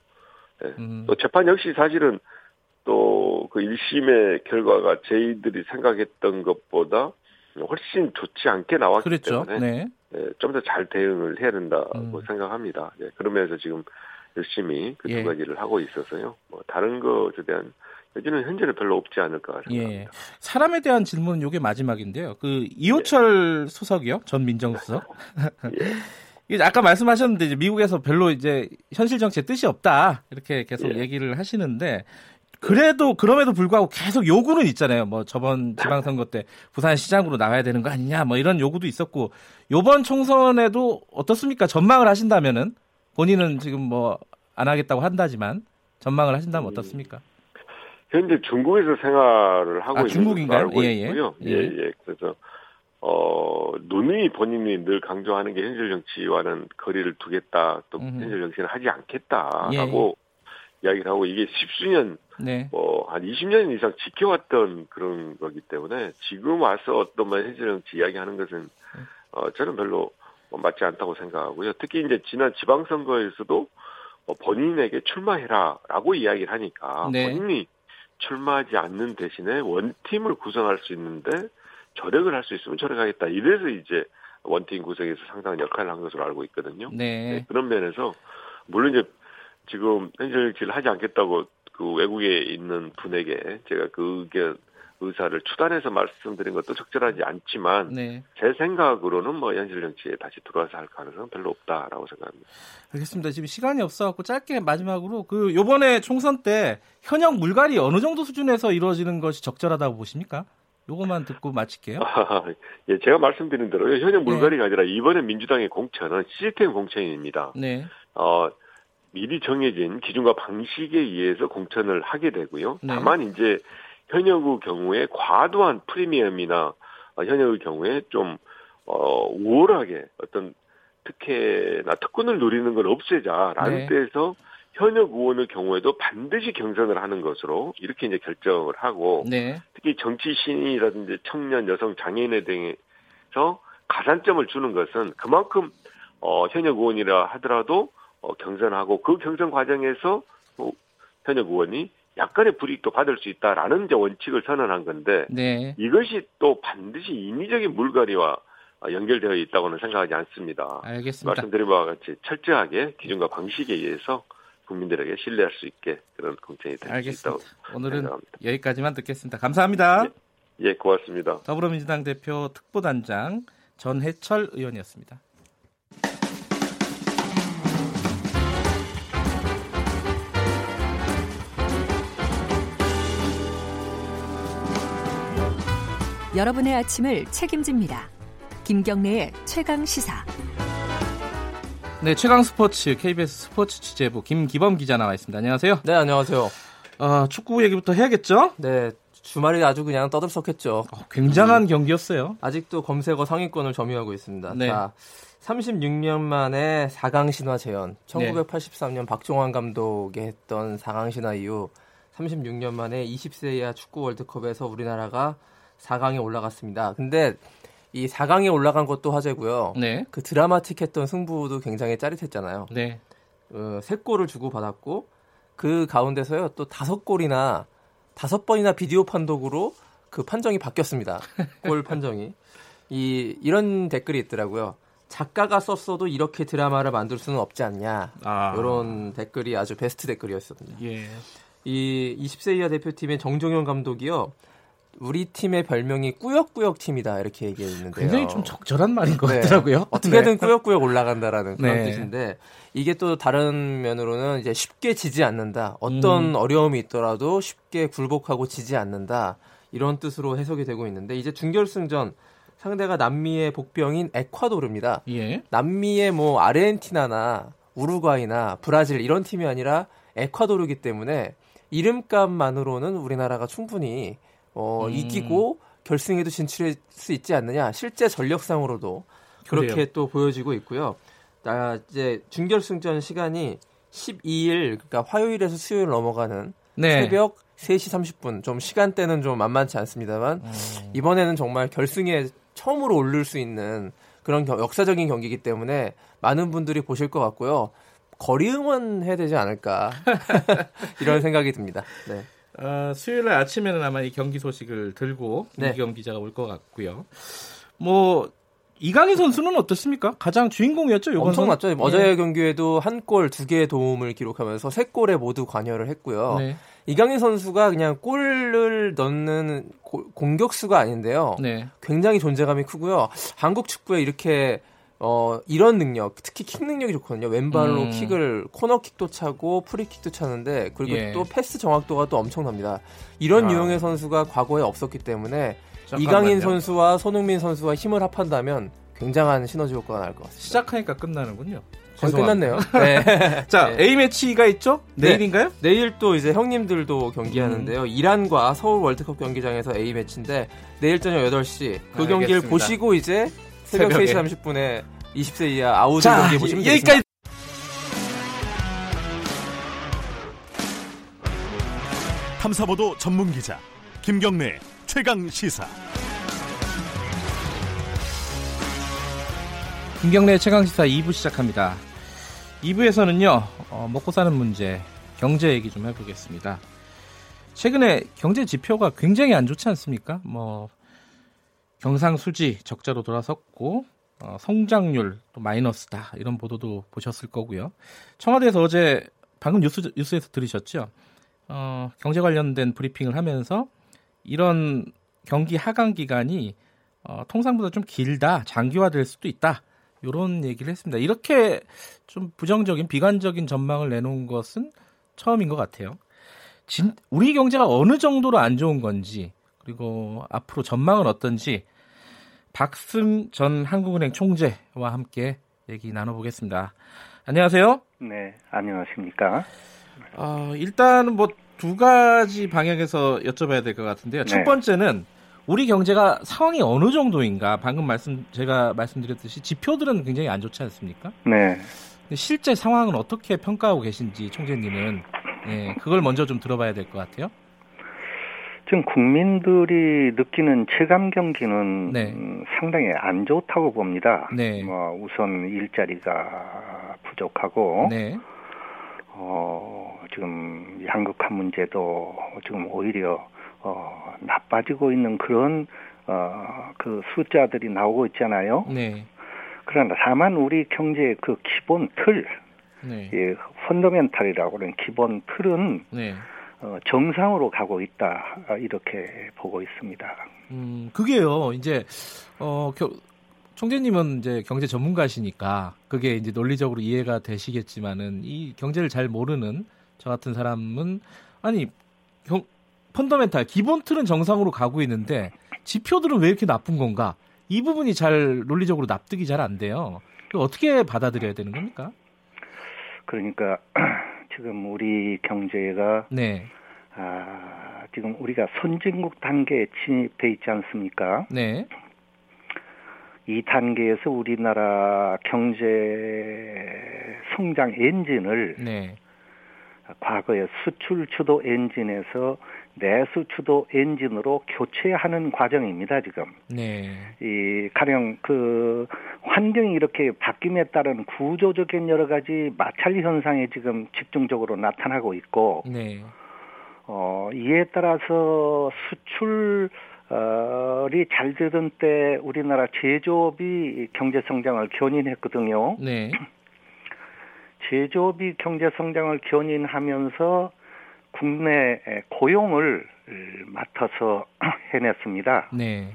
음, 또 재판 역시 사실은 또 그 1심의 결과가 저희들이 생각했던 것보다 훨씬 좋지 않게 나왔기 그랬죠. 때문에 네. 좀더 잘 대응을 해야 된다고 음. 생각합니다. 예, 그러면서 지금 열심히 그두 예. 가지를 하고 있어서요. 뭐 다른 것에 대한 여지는 현재는 별로 없지 않을까 예. 생각합니다. 사람에 대한 질문은 이게 마지막인데요. 그 이호철 수석이요, 전 민정수석. 예. 아까 말씀하셨는데 이제 미국에서 별로 이제 현실 정치에 뜻이 없다 이렇게 계속 예. 얘기를 하시는데 그래도 그럼에도 불구하고 계속 요구는 있잖아요. 뭐 저번 지방선거 때 부산시장으로 나가야 되는 거 아니냐, 뭐 이런 요구도 있었고 요번 총선에도 어떻습니까? 전망을 하신다면은 본인은 지금 뭐 안 하겠다고 한다지만 전망을 하신다면 음. 어떻습니까? 현재 중국에서 생활을 하고 아, 있는 중국인가요? 알고 예, 예. 있고요. 예. 예, 예. 그래서 어 누누이 본인이 늘 강조하는 게 현실 정치와는 거리를 두겠다, 또 음흠. 현실 정치는 하지 않겠다라고 이야기를 하고 이게 십수년 네. 뭐한 20년 이상 지켜왔던 그런 거기 때문에 지금 와서 어떤 뭐 현실 정치 이야기하는 것은 어 저는 별로 뭐 맞지 않다고 생각하고요. 특히 이제 지난 지방선거에서도 어, 본인에게 출마해라라고 이야기를 하니까 네. 본인이 출마하지 않는 대신에 원팀을 구성할 수 있는데 절약을 할 수 있으면 절약하겠다. 이래서 이제 원팀 구성에서 상당한 역할을 한 것으로 알고 있거든요. 네. 네, 그런 면에서 물론 이제 지금 현실 정치를 하지 않겠다고 그 외국에 있는 분에게 제가 그 의견 의사를 추단해서 말씀드린 것도 적절하지 않지만 네. 제 생각으로는 뭐 현실 정치에 다시 들어와서 할 가능성은 별로 없다라고 생각합니다. 알겠습니다. 지금 시간이 없어갖고 짧게 마지막으로 그 요번에 총선 때 현역 물갈이 어느 정도 수준에서 이루어지는 것이 적절하다고 보십니까? 요것만 듣고 마칠게요. 예, 제가 말씀드린 대로 현역 물갈이가 아니라 이번에 민주당의 공천은 시스템 공천입니다. 네. 어, 미리 정해진 기준과 방식에 의해서 공천을 하게 되고요. 네. 다만 이제 현역의 경우에 과도한 프리미엄이나 어, 현역의 경우에 좀 어, 우월하게 어떤 특혜나 특권을 누리는 걸 없애자라는 네. 데에서 현역 의원의 경우에도 반드시 경선을 하는 것으로 이렇게 이제 결정을 하고 네. 특히 정치 신인이라든지 청년, 여성, 장애인에 대해서 가산점을 주는 것은 그만큼 어, 현역 의원이라 하더라도 어, 경선하고 그 경선 과정에서 뭐 현역 의원이 약간의 불이익도 받을 수 있다라는 이제 원칙을 선언한 건데 네. 이것이 또 반드시 인위적인 물갈이와 어, 연결되어 있다고는 생각하지 않습니다. 알겠습니다. 말씀드린 바와 같이 철저하게 기준과 방식에 의해서 국민들에게 신뢰할 수 있게 그런 공천이 될 수. 있다고 오늘은 생각합니다. 여기까지만 듣겠습니다. 감사합니다. 예, 고맙습니다. 더불어민주당 대표 특보단장 전해철 의원이었습니다. 여러분의 아침을 책임집니다. 김경래의 최강 시사. 네, 최강 스포츠 KBS 스포츠 취재부 김기범 기자 나와 있습니다. 안녕하세요. 네, 안녕하세요. 어, 축구 얘기부터 해야겠죠? 네, 주말이 아주 그냥 떠들썩했죠. 어, 굉장한 경기였어요. 아직도 검색어 상위권을 점유하고 있습니다. 네. 자, 36년 만에 4강 신화 재현. 네. 1983년 박종환 감독이 했던 4강 신화 이후 36년 만에 20세 이하 축구 월드컵에서 우리나라가 4강에 올라갔습니다. 근데 이 4강에 올라간 것도 화제고요. 네. 그 드라마틱했던 승부도 굉장히 짜릿했잖아요. 네. 어, 세 골을 주고 받았고 그 가운데서요 또 다섯 골이나 다섯 번이나 비디오 판독으로 그 판정이 바뀌었습니다. 골 판정이 이 이런 댓글이 있더라고요. 작가가 썼어도 이렇게 드라마를 만들 수는 없지 않냐. 아. 이런 댓글이 아주 베스트 댓글이었습니다. 예. 이 20세 이하 대표팀의 정종현 감독이요. 우리 팀의 별명이 꾸역꾸역 팀이다 이렇게 얘기해 있는데요. 굉장히 좀 적절한 말인 것 네. 같더라고요. 어떻게든 네. 꾸역꾸역 올라간다라는 그런 네. 뜻인데 이게 또 다른 면으로는 이제 쉽게 지지 않는다. 어떤 음. 어려움이 있더라도 쉽게 굴복하고 지지 않는다. 이런 뜻으로 해석이 되고 있는데 이제 준결승전 상대가 남미의 복병인 에콰도르입니다. 예. 남미의 뭐 아르헨티나나 우루과이나 브라질 이런 팀이 아니라 에콰도르기 때문에 이름값만으로는 우리나라가 충분히 어, 음. 이기고 결승에도 진출할 수 있지 않느냐. 실제 전력상으로도 그렇게 그래요. 또 보여지고 있고요. 나 이제 준결승전 시간이 12일 그러니까 화요일에서 수요일 넘어가는 네. 새벽 3시 30분 좀 시간대는 좀 만만치 않습니다만 음. 이번에는 정말 결승에 처음으로 오를 수 있는 그런 겨- 역사적인 경기이기 때문에 많은 분들이 보실 것 같고요. 거리 응원 해야 되지 않을까 이런 생각이 듭니다. 네. 어, 수요일 날 아침에는 아마 이 경기 소식을 들고 네. 이기경 기자가 올 것 같고요. 뭐 이강인 선수는 어떻습니까? 가장 주인공이었죠. 이번 엄청났죠. 선? 어제 경기에도 한 골, 두 개의 도움을 기록하면서 세 골에 모두 관여를 했고요. 네. 이강인 선수가 그냥 골을 넣는 고- 공격수가 아닌데요. 네. 굉장히 존재감이 크고요. 한국 축구에 이렇게 어 이런 능력, 특히 킥 능력이 좋거든요. 왼발로 음. 킥을 코너킥도 차고 프리킥도 차는데 그리고 예. 또 패스 정확도가 또 엄청납니다. 이런 아. 유형의 선수가 과거에 없었기 때문에 잠깐만요. 이강인 선수와 손흥민 선수와 힘을 합한다면 굉장한 시너지 효과가 날 것 같습니다. 시작하니까 끝나는군요. 거의 죄송합니다. 끝났네요. 네. 자, 네. A 매치가 있죠? 네. 내일인가요? 내일 또 이제 형님들도 경기하는데요. 음. 이란과 서울 월드컵 경기장에서 A 매치인데 내일 저녁 8시 그 경기를 알겠습니다. 보시고 이제 새벽 새벽에. 3시 30분에 20세 이하 아웃을 자, 경기 보시면. 여기까지 탐사보도 전문 기자 김경래 최강 시사. 김경래 최강 시사 2부 시작합니다. 2부에서는요, 어, 먹고 사는 문제, 경제 얘기 좀 해보겠습니다. 최근에 경제 지표가 굉장히 안 좋지 않습니까? 뭐, 경상수지 적자로 돌아섰고, 어, 성장률 또 마이너스다. 이런 보도도 보셨을 거고요. 청와대에서 어제 방금 뉴스, 뉴스에서 들으셨죠? 어, 경제 관련된 브리핑을 하면서 이런 경기 하강 기간이 어, 통상보다 좀 길다, 장기화될 수도 있다. 이런 얘기를 했습니다. 이렇게 좀 부정적인 비관적인 전망을 내놓은 것은 처음인 것 같아요. 진, 우리 경제가 어느 정도로 안 좋은 건지 그리고 앞으로 전망은 어떤지 박승 전 한국은행 총재와 함께 얘기 나눠보겠습니다. 안녕하세요. 네, 안녕하십니까. 어, 일단은 뭐두 가지 방향에서 여쭤봐야 될 것 같은데요. 첫 네. 번째는 우리 경제가 상황이 어느 정도인가? 방금 말씀 제가 말씀드렸듯이 지표들은 굉장히 안 좋지 않습니까? 네, 실제 상황은 어떻게 평가하고 계신지 총재님은 예, 그걸 먼저 좀 들어봐야 될 것 같아요. 지금 국민들이 느끼는 체감 경기는 네. 음, 상당히 안 좋다고 봅니다. 네. 뭐 우선 일자리가 부족하고 네, 어, 지금 양극화 문제도 지금 오히려 어, 나빠지고 있는 그런 어, 그 숫자들이 나오고 있잖아요. 네, 그러나 다만 우리 경제의 그 기본 틀, 네, 예, 펀더멘탈이라고 하는 기본 틀은 네. 어, 정상으로 가고 있다 아, 이렇게 보고 있습니다. 음, 그게요. 이제 어, 겨, 총재님은 이제 경제 전문가시니까 그게 이제 논리적으로 이해가 되시겠지만은 이 경제를 잘 모르는 저 같은 사람은 아니 경, 펀더멘탈 기본 틀은 정상으로 가고 있는데 지표들은 왜 이렇게 나쁜 건가? 이 부분이 잘 논리적으로 납득이 잘 안 돼요. 어떻게 받아들여야 되는 겁니까? 그러니까 지금 우리 경제가 네, 아, 지금 우리가 선진국 단계에 진입돼 있지 않습니까? 네, 이 단계에서 우리나라 경제 성장 엔진을 네, 과거의 수출 주도 엔진에서 내수 주도 엔진으로 교체하는 과정입니다, 지금. 네, 이 가령 그 환경이 이렇게 바뀜에 따른 구조적인 여러 가지 마찰 현상이 지금 집중적으로 나타나고 있고 네, 어 이에 따라서 수출이 잘 되던 때 우리나라 제조업이 경제 성장을 견인했거든요. 네, 제조업이 경제 성장을 견인하면서 국내 고용을 맡아서 해냈습니다. 네,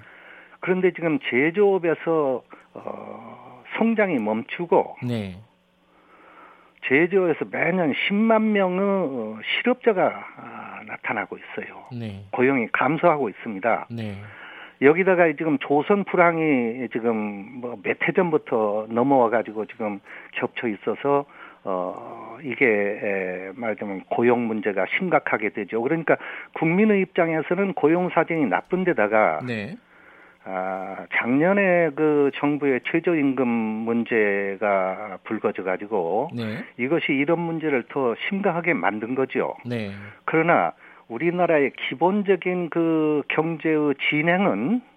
그런데 지금 제조업에서 어, 성장이 멈추고 네, 제조업에서 매년 10만 명의 어, 실업자가 아, 나타나고 있어요. 네, 고용이 감소하고 있습니다. 네, 여기다가 지금 조선 불황이 지금 뭐 몇 해 전부터 넘어와 가지고 지금 겹쳐 있어서 어 이게 에, 말하자면 고용 문제가 심각하게 되죠. 그러니까 국민의 입장에서는 고용 사정이 나쁜 데다가 네, 아, 작년에 그 정부의 최저임금 문제가 불거져 가지고 네, 이것이 이런 문제를 더 심각하게 만든 거죠. 네, 그러나 우리나라의 기본적인 그 경제의 진행은 에,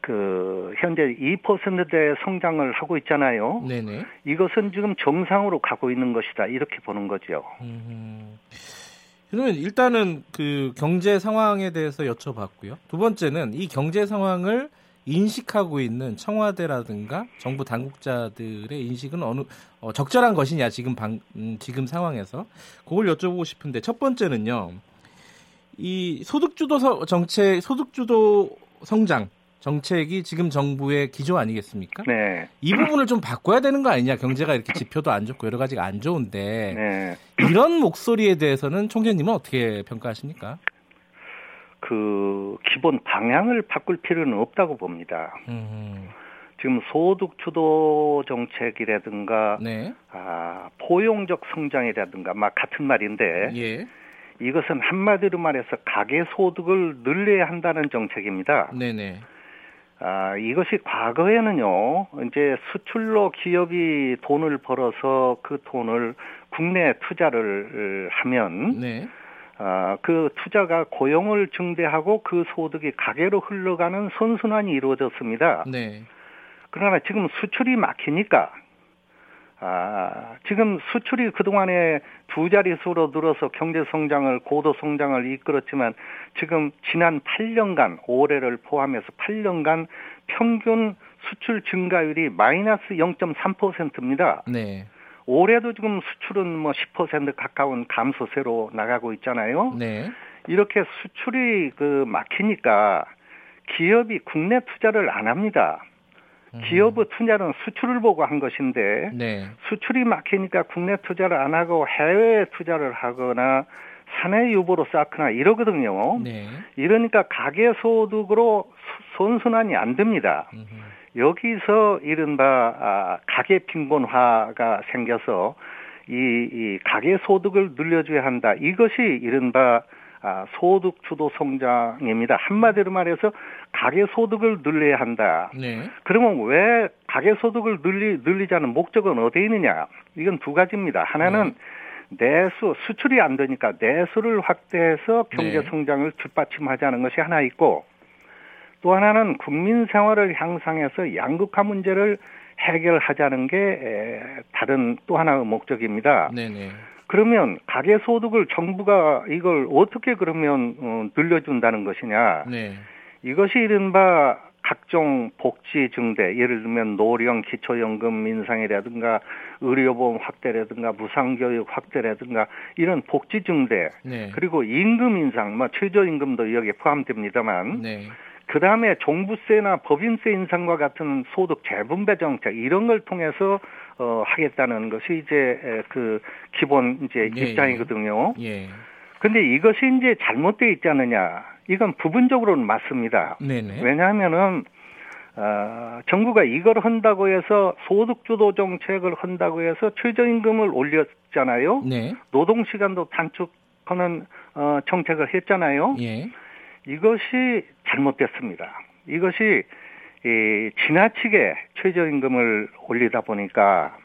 그 현재 2%대 성장을 하고 있잖아요. 네, 네. 이것은 지금 정상으로 가고 있는 것이다 이렇게 보는 거죠. 음, 그러면 일단은 그 경제 상황에 대해서 여쭤봤고요. 두 번째는 이 경제 상황을 인식하고 있는 청와대라든가 정부 당국자들의 인식은 어느 어, 적절한 것이냐 지금 방, 음, 지금 상황에서 그걸 여쭤보고 싶은데 첫 번째는요. 이 소득주도 서- 정책, 소득주도 성장 정책이 지금 정부의 기조 아니겠습니까? 네, 이 부분을 좀 바꿔야 되는 거 아니냐? 경제가 이렇게 지표도 안 좋고 여러 가지가 안 좋은데 네. 이런 목소리에 대해서는 총재님은 어떻게 평가하십니까? 그 기본 방향을 바꿀 필요는 없다고 봅니다. 음, 지금 소득 주도 정책이라든가 네. 아, 포용적 성장이라든가 막 같은 말인데 예. 이것은 한마디로 말해서 가계 소득을 늘려야 한다는 정책입니다. 네네. 아, 이것이 과거에는요, 이제 수출로 기업이 돈을 벌어서 그 돈을 국내 투자를 하면, 네. 아, 그 투자가 고용을 증대하고 그 소득이 가계로 흘러가는 선순환이 이루어졌습니다. 네. 그러나 지금 수출이 막히니까 아, 지금 수출이 그동안에 두 자릿수로 늘어서 경제 성장을 고도 성장을 이끌었지만 지금 지난 8년간 올해를 포함해서 8년간 평균 수출 증가율이 마이너스 0.3%입니다. 네. 올해도 지금 수출은 뭐 10% 가까운 감소세로 나가고 있잖아요. 네. 이렇게 수출이 그 막히니까 기업이 국내 투자를 안 합니다. 기업의 투자는 수출을 보고 한 것인데 네. 수출이 막히니까 국내 투자를 안 하고 해외 투자를 하거나 사내 유보로 쌓거나 이러거든요. 네. 이러니까 가계 소득으로 수- 선순환이 안 됩니다. 음흠. 여기서 이른바 아, 가계 빈곤화가 생겨서 이, 이 가계 소득을 늘려줘야 한다. 이것이 이른바 아, 소득 주도 성장입니다. 한마디로 말해서 가계 소득을 늘려야 한다. 네. 그러면 왜 가계 소득을 늘리, 늘리자는 목적은 어디에 있느냐? 이건 두 가지입니다. 하나는 내수, 수출이 안 되니까 내수를 확대해서 경제 네. 성장을 뒷받침하자는 것이 하나 있고 또 하나는 국민 생활을 향상해서 양극화 문제를 해결하자는 게 에, 다른 또 하나의 목적입니다. 네네. 그러면 가계 소득을 정부가 이걸 어떻게 그러면 어, 늘려준다는 것이냐? 네. 이것이 이른바 각종 복지 증대, 예를 들면 노령 기초연금 인상이라든가 의료보험 확대라든가 무상교육 확대라든가 이런 복지 증대, 네. 그리고 임금 인상, 뭐 최저임금도 여기에 포함됩니다만, 네. 그 다음에 종부세나 법인세 인상과 같은 소득 재분배 정책 이런 걸 통해서 어, 하겠다는 것이 이제 에, 그 기본 이제 예, 입장이거든요. 예. 근데 이것이 이제 잘못되어 있지 않느냐? 이건 부분적으로는 맞습니다. 네네. 왜냐하면은 어, 정부가 이걸 한다고 해서 소득주도 정책을 한다고 해서 최저임금을 올렸잖아요. 네. 노동 시간도 단축하는 어, 정책을 했잖아요. 예. 이것이 잘못됐습니다. 이것이 이, 지나치게 최저임금을 올리다 보니까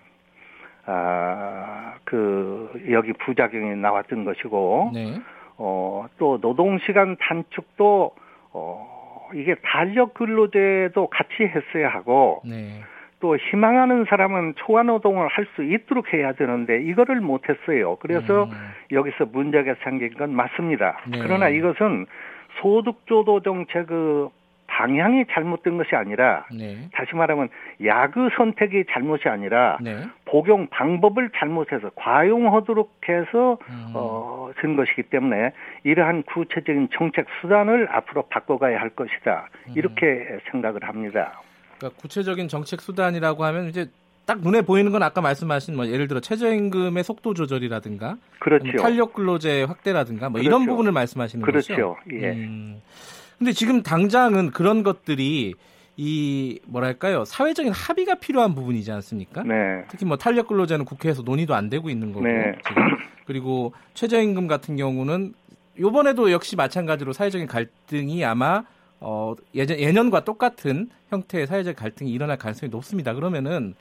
아, 그 여기 부작용이 나왔던 것이고 네. 어, 또 노동 시간 단축도, 어, 이게 달력 근로제도 같이 했어야 하고, 네. 또 희망하는 사람은 초과 노동을 할 수 있도록 해야 되는데, 이거를 못 했어요. 그래서 음. 여기서 문제가 생긴 건 맞습니다. 네. 그러나 이것은 소득주도 정책의 방향이 잘못된 것이 아니라, 네. 다시 말하면 야그 선택이 잘못이 아니라, 네. 복용 방법을 잘못해서 과용하도록 해서 음. 어, 된 것이기 때문에 이러한 구체적인 정책 수단을 앞으로 바꿔가야 할 것이다. 음. 이렇게 생각을 합니다. 그러니까 구체적인 정책 수단이라고 하면 이제 딱 눈에 보이는 건 아까 말씀하신 뭐 예를 들어 최저임금의 속도 조절이라든가 그렇죠. 탄력 근로제 확대라든가 뭐 이런 그렇죠. 부분을 말씀하시는 거죠. 그렇죠. 예. 음. 근데 지금 당장은 그런 것들이 이 뭐랄까요 사회적인 합의가 필요한 부분이지 않습니까? 네. 특히 뭐 탄력 근로제는 국회에서 논의도 안 되고 있는 거고 네. 그리고 최저임금 같은 경우는 요번에도 역시 마찬가지로 사회적인 갈등이 아마 어 예전 예년과 똑같은 형태의 사회적 갈등이 일어날 가능성이 높습니다. 그러면은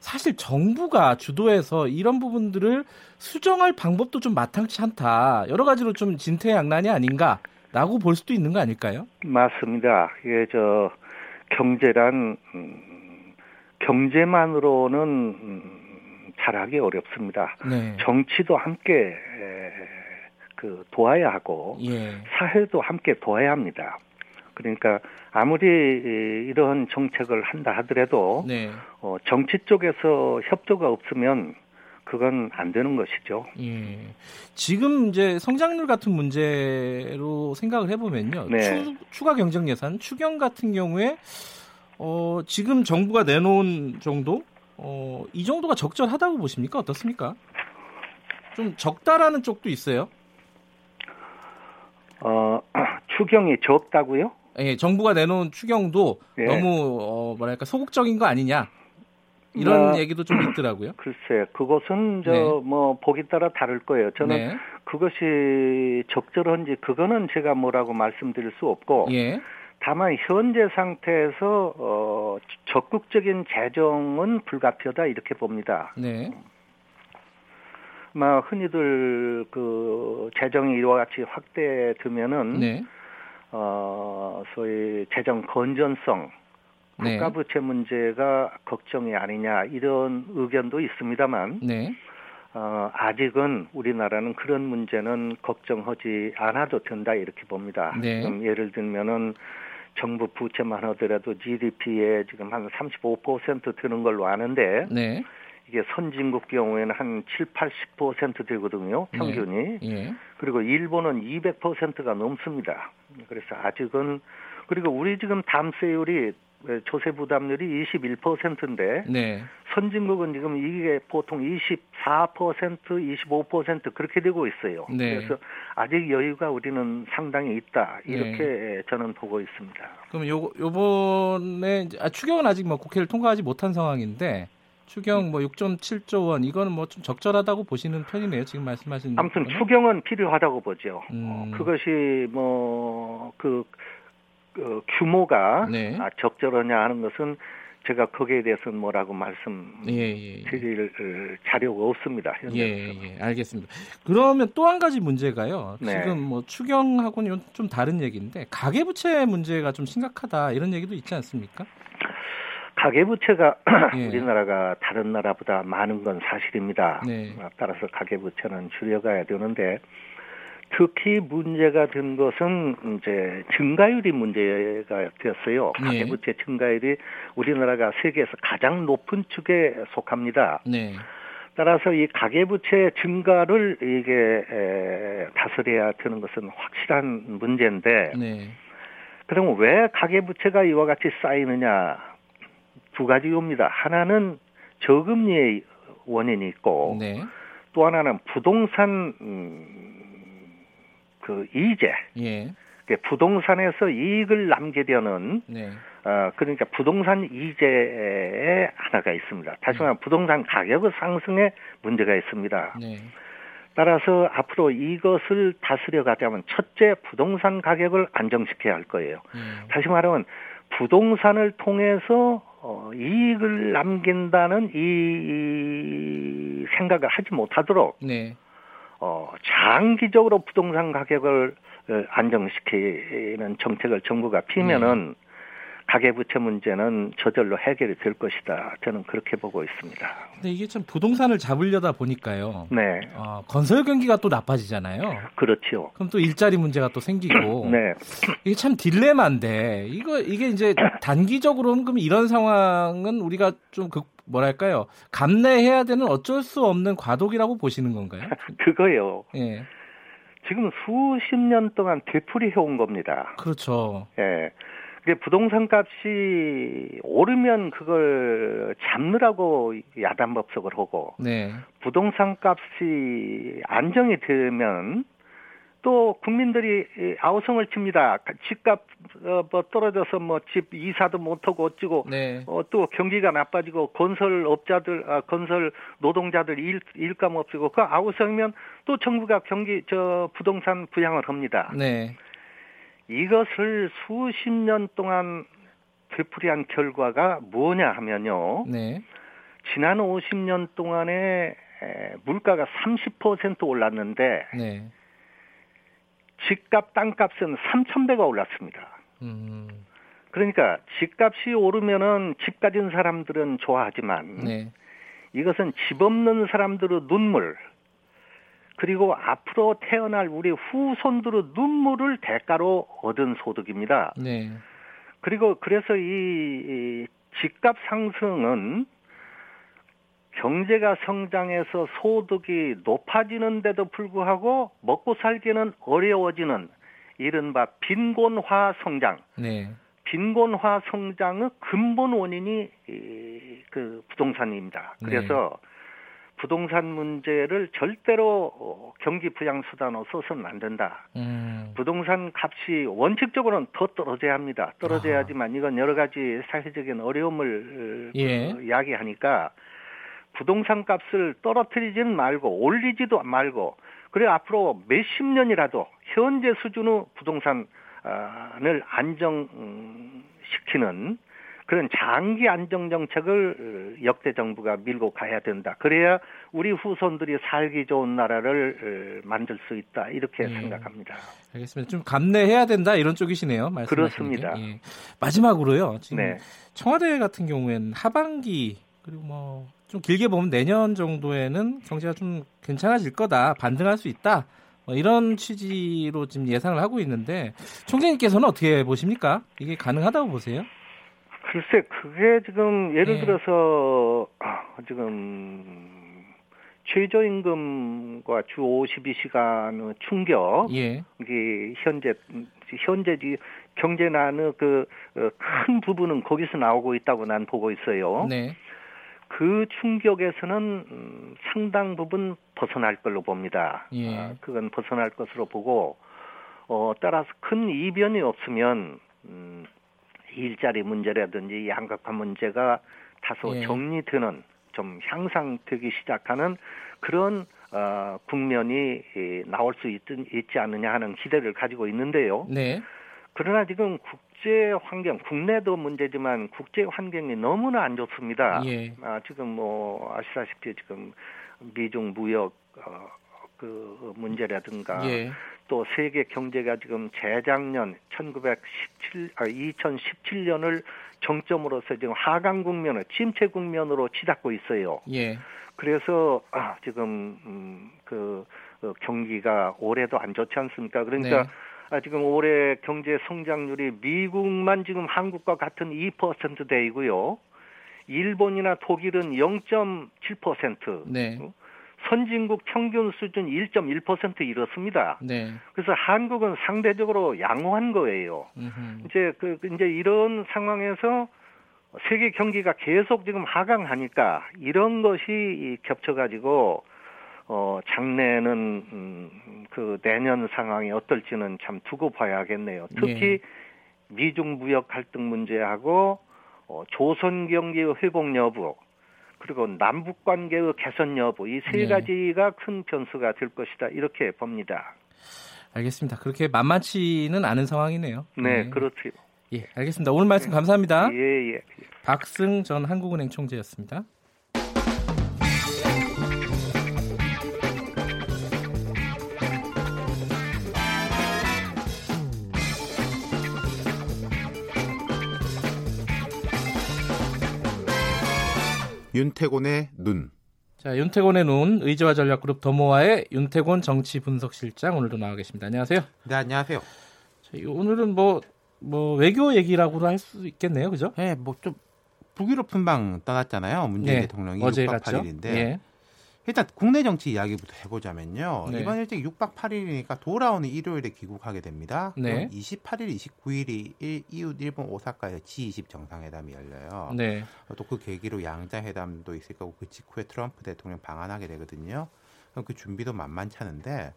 사실 정부가 주도해서 이런 부분들을 수정할 방법도 좀 마땅치 않다. 여러 가지로 좀 진퇴양난이 아닌가 라고 볼 수도 있는 거 아닐까요? 맞습니다. 이게 저 경제란 음, 경제만으로는 음, 잘하기 어렵습니다. 네. 정치도 함께 에, 그 도와야 하고 예. 사회도 함께 도와야 합니다. 그러니까 아무리 이- 이러한 정책을 한다 하더라도 네. 어, 정치 쪽에서 협조가 없으면 그건 안 되는 것이죠. 예. 지금 이제 성장률 같은 문제로 생각을 해보면요. 네. 추, 추가 경정 예산, 추경 같은 경우에 어, 지금 정부가 내놓은 정도, 어, 이 정도가 적절하다고 보십니까? 어떻습니까? 좀 적다라는 쪽도 있어요. 어, 추경이 적다고요? 예, 정부가 내놓은 추경도 예. 너무 어, 뭐랄까 소극적인 거 아니냐 이런 뭐, 얘기도 좀 있더라고요. 글쎄, 그것은 저 네. 뭐 보기 따라 다를 거예요. 저는 네. 그것이 적절한지 그거는 제가 뭐라고 말씀드릴 수 없고 예. 다만 현재 상태에서 어, 적극적인 재정은 불가피하다 이렇게 봅니다. 네. 막 흔히들 그 재정이 이와 같이 확대되면은 네. 어 소위 재정 건전성 네. 국가 부채 문제가 걱정이 아니냐 이런 의견도 있습니다만 네. 어, 아직은 우리나라는 그런 문제는 걱정하지 않아도 된다 이렇게 봅니다. 네. 예를 들면은 정부 부채만 하더라도 GDP에 지금 한 35% 드는 걸로 아는데 네. 이게 선진국 경우에는 한 7, 80% 되거든요. 네. 평균이. 예. 그리고 일본은 200%가 넘습니다. 그래서 아직은 그리고 우리 지금 담세율이 조세 부담률이 21%인데 네. 선진국은 지금 이게 보통 24%, 25% 그렇게 되고 있어요. 네. 그래서 아직 여유가 우리는 상당히 있다 이렇게 네. 저는 보고 있습니다. 그럼 요 요번에 아, 추경은 아직 뭐 국회를 통과하지 못한 상황인데 추경 뭐 6.7조 원 이거는 뭐 좀 적절하다고 보시는 편이네요. 지금 말씀하신 아무튼 거는? 추경은 필요하다고 보죠. 음. 어, 그것이 뭐 그 그 규모가 네. 아, 적절하냐 하는 것은 제가 거기에 대해서는 뭐라고 말씀드릴 예, 예. 예. 자료가 없습니다. 예, 예, 알겠습니다. 그러면 또 한 가지 문제가요. 네. 지금 뭐 추경하고는 좀 다른 얘기인데 가계부채 문제가 좀 심각하다 이런 얘기도 있지 않습니까? 가계부채가 예. 우리나라가 다른 나라보다 많은 건 사실입니다. 네. 아, 따라서 가계부채는 줄여가야 되는데 특히 문제가 된 것은 이제 증가율이 문제가 되었어요. 예. 가계부채 증가율이 우리나라가 세계에서 가장 높은 축에 속합니다. 네. 따라서 이 가계부채 증가를 이게 에, 다스려야 되는 것은 확실한 문제인데 네. 그러면 왜 가계부채가 이와 같이 쌓이느냐 두 가지 이유입니다. 하나는 저금리의 원인이 있고 네. 또 하나는 부동산 음, 그 이제 예. 그 부동산에서 이익을 남기려는 네. 어, 그러니까 부동산 이자에 하나가 있습니다. 다시 말하면 부동산 가격의 상승에 문제가 있습니다. 네. 따라서 앞으로 이것을 다스려 가자면 첫째 부동산 가격을 안정시켜야 할 거예요. 예. 다시 말하면 부동산을 통해서 어, 이익을 남긴다는 이, 이 생각을 하지 못하도록 네. 어, 장기적으로 부동산 가격을 어, 안정시키는 정책을 정부가 피면은 가계부채 문제는 저절로 해결이 될 것이다. 저는 그렇게 보고 있습니다. 근데 이게 참 부동산을 잡으려다 보니까요. 네, 어, 건설 경기가 또 나빠지잖아요. 그렇죠. 그럼 또 일자리 문제가 또 생기고 네, 이게 참 딜레마인데 이거 이게 이제 단기적으로는 그럼 이런 상황은 우리가 좀그 뭐랄까요 감내해야 되는 어쩔 수 없는 과도기라고 보시는 건가요? 그거요. 예, 지금 수십 년 동안 되풀이 해온 겁니다. 그렇죠. 예. 그게 부동산 값이 오르면 그걸 잡느라고 야단법석을 하고 네, 부동산 값이 안정이 되면 또 국민들이 이 아우성을 칩니다. 집값 어, 뭐 떨어져서 뭐 집 이사도 못하고 어찌고 네, 어, 또 경기가 나빠지고 건설업자들, 아, 건설 노동자들 일, 일감 없이고 그 아우성이면 또 정부가 경기 저 부동산 부양을 합니다. 네, 이것을 수십 년 동안 되풀이한 결과가 뭐냐 하면요. 네, 지난 50년 동안에 에, 물가가 30% 올랐는데 네, 집값 땅값은 3,000배가 올랐습니다. 음, 그러니까 집값이 오르면은 집 가진 사람들은 좋아하지만 네, 이것은 집 없는 사람들의 눈물 그리고 앞으로 태어날 우리 후손들의 눈물을 대가로 얻은 소득입니다. 네, 그리고 그래서 이, 이 집값 상승은 경제가 성장해서 소득이 높아지는데도 불구하고 먹고 살기는 어려워지는 이른바 빈곤화 성장, 네, 빈곤화 성장의 근본 원인이 이, 그 부동산입니다. 그래서 부동산 문제를 절대로 어, 경기 부양 수단으로 써서는 안 된다. 음. 부동산 값이 원칙적으로는 더 떨어져야 합니다. 떨어져야지만 이건 여러 가지 사회적인 어려움을 예. 어, 야기하니까 부동산 값을 떨어뜨리지는 말고 올리지도 말고 그래 앞으로 몇십 년이라도 현재 수준의 부동산을 안정시키는 그런 장기 안정 정책을 역대 정부가 밀고 가야 된다. 그래야 우리 후손들이 살기 좋은 나라를 어, 만들 수 있다. 이렇게 예. 생각합니다. 알겠습니다. 좀 감내해야 된다 이런 쪽이시네요. 그렇습니다. 게. 예. 마지막으로요. 지금 네. 청와대 같은 경우에는 하반기 그리고 뭐 좀 길게 보면 내년 정도에는 경제가 좀 괜찮아질 거다, 반등할 수 있다. 뭐 이런 취지로 지금 예상을 하고 있는데 총재님께서는 어떻게 보십니까? 이게 가능하다고 보세요? 글쎄, 그게 지금 예를 예. 들어서 아, 지금 최저임금과 주 52시간의 충격, 예, 이게 현재 현재 지 경제난의 그큰 부분은 거기서 나오고 있다고 난 보고 있어요. 네, 그 충격에서는 음, 상당 부분 벗어날 걸로 봅니다. 예. 아, 그건 벗어날 것으로 보고 어, 따라서 큰 이변이 없으면 음, 일자리 문제라든지 양극화 문제가 다소 예. 정리되는 좀 향상되기 시작하는 그런 어, 국면이 예, 나올 수 있, 있지 않느냐 하는 기대를 가지고 있는데요. 네, 그러나 지금 국제 환경, 국내도 문제지만 국제 환경이 너무나 안 좋습니다. 예, 아, 지금 뭐 아시다시피 지금 미중 무역 어, 그 문제라든가 예, 또 세계 경제가 지금 재작년 1917 아, 2017년을 정점으로서 지금 하강 국면을 침체 국면으로 치닫고 있어요. 예, 그래서 아, 지금 음, 그 어, 경기가 올해도 안 좋지 않습니까? 그러니까 네. 아, 지금 올해 경제 성장률이 미국만 지금 한국과 같은 2%대이고요. 일본이나 독일은 0.7%, 네, 선진국 평균 수준 1.1% 이렇습니다. 네, 그래서 한국은 상대적으로 양호한 거예요. 음흠. 이제 그 이제 이런 상황에서 세계 경기가 계속 지금 하강하니까 이런 것이 겹쳐가지고 어 장래는 음, 그 내년 상황이 어떨지는 참 두고 봐야겠네요. 특히 예. 미중 무역 갈등 문제하고 어, 조선 경기의 회복 여부 그리고 남북 관계의 개선 여부 이세 네. 가지가 큰 변수가 될 것이다 이렇게 봅니다. 알겠습니다. 그렇게 만만치는 않은 상황이네요. 네, 그렇지요. 예, 알겠습니다. 오늘 말씀 감사합니다. 예, 예. 박승 전 한국은행 총재였습니다. 윤태곤의 눈. 자, 윤태곤의 눈 의제와 전략 그룹 더모아의 윤태곤 정치 분석 실장 오늘도 나와 계십니다. 안녕하세요. 네, 안녕하세요. 자, 이- 오늘은 뭐, 뭐 외교 얘기라고도 할 수 있겠네요, 그죠? 네, 뭐 좀 북유럽 순방 떠났잖아요. 문재인 네, 대통령이 어제 6박 갔죠. 8일인데 예, 일단 국내 정치 이야기부터 해보자면요. 네. 이번 일정이 6박 8일이니까 돌아오는 일요일에 귀국하게 됩니다. 네. 그럼 28일, 29일이 일, 이웃 일본 오사카에서 G20 정상회담이 열려요. 네, 또그 계기로 양자회담도 있을 거고 그 직후에 트럼프 대통령 방한하게 되거든요. 그럼 그 준비도 만만찮은데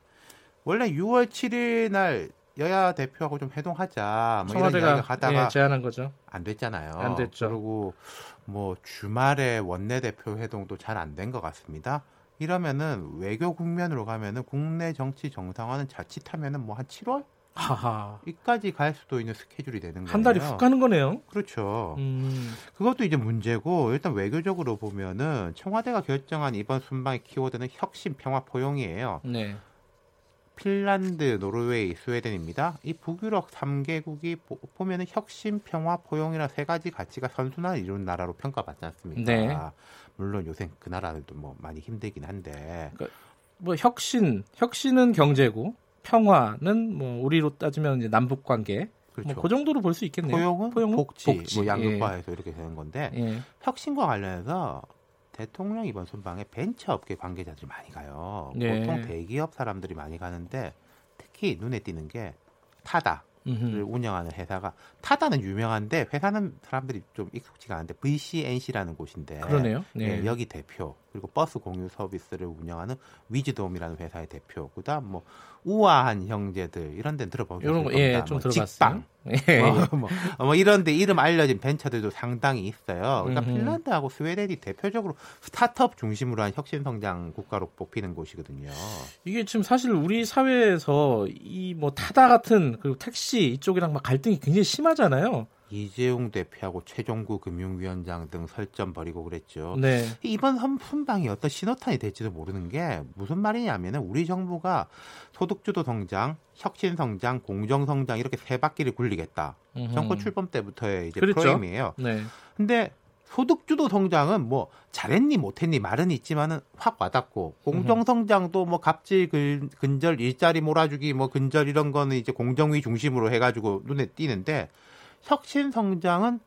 원래 6월 7일 날 여야 대표하고 좀 회동하자 뭐 이런 이야기가 청와대가 가다가 예, 제안한 거죠. 안 됐잖아요. 안 됐죠. 그리고 뭐 주말에 원내 대표 회동도 잘 안 된 것 같습니다. 이러면은 외교 국면으로 가면은 국내 정치 정상화는 자칫하면은 뭐 한 7월 하하, 이까지 갈 수도 있는 스케줄이 되는 거예요. 한 달이 훅 가는 거네요. 그렇죠. 음, 그것도 이제 문제고 일단 외교적으로 보면은 청와대가 결정한 이번 순방의 키워드는 혁신, 평화, 포용이에요. 네, 핀란드, 노르웨이, 스웨덴입니다. 이 북유럽 3개국이 보, 면은 혁신, 평화, 포용이라 세 가지 가치가 선순환을 이룬 나라로 평가받지 않습니까? 네. 물론 요새 그 나라들도 뭐 많이 힘들긴 한데 뭐 혁신, 혁신은 경제고 평화는 뭐 우리로 따지면 이제 남북 관계, 그렇죠. 뭐 그 정도로 볼 수 있겠네요. 포용은, 포용은 복지, 복지, 뭐 양극화해서 이렇게 되는 건데 예, 혁신과 관련해서 대통령 이번 순방에 벤처업계 관계자들이 많이 가요. 네. 보통 대기업 사람들이 많이 가는데 특히 눈에 띄는 게 타다 를 음흠. 운영하는 회사가 타다는 유명한데 회사는 사람들이 좀 익숙지가 않은데 VCNC라는 곳인데 그러네요. 네. 예, 여기 대표 그리고 버스 공유 서비스를 운영하는 위즈돔이라는 회사의 대표. 그다음 뭐 우아한 형제들 이런 데 들어보셨을 겁니다. 예, 좀 뭐. 직방, 예. 뭐, 뭐, 뭐 이런 데 이름 알려진 벤처들도 상당히 있어요. 그러니까 음흠. 핀란드하고 스웨덴이 대표적으로 스타트업 중심으로 한 혁신 성장 국가로 뽑히는 곳이거든요. 이게 지금 사실 우리 사회에서 이 뭐 타다 같은 그리고 택시 이쪽이랑 막 갈등이 굉장히 심하잖아요. 이재용 대표하고 최종구 금융위원장 등 설전 벌이고 그랬죠. 네. 이번 선- 순방이 어떤 신호탄이 될지도 모르는 게 무슨 말이냐면 은 우리 정부가 소득주도 성장, 혁신 성장, 공정 성장 이렇게 세 바퀴를 굴리겠다. 음흠. 정권 출범 때부터의 이제 그렇죠. 프레임이에요. 네. 근데 소득주도 성장은 뭐 잘했니 못했니 말은 있지만은 확 와닿고 공정 성장도 뭐 갑질 근- 근절 일자리 몰아주기 뭐 근절 이런 거는 이제 공정위 중심으로 해가지고 눈에 띄는데 혁신 성장은.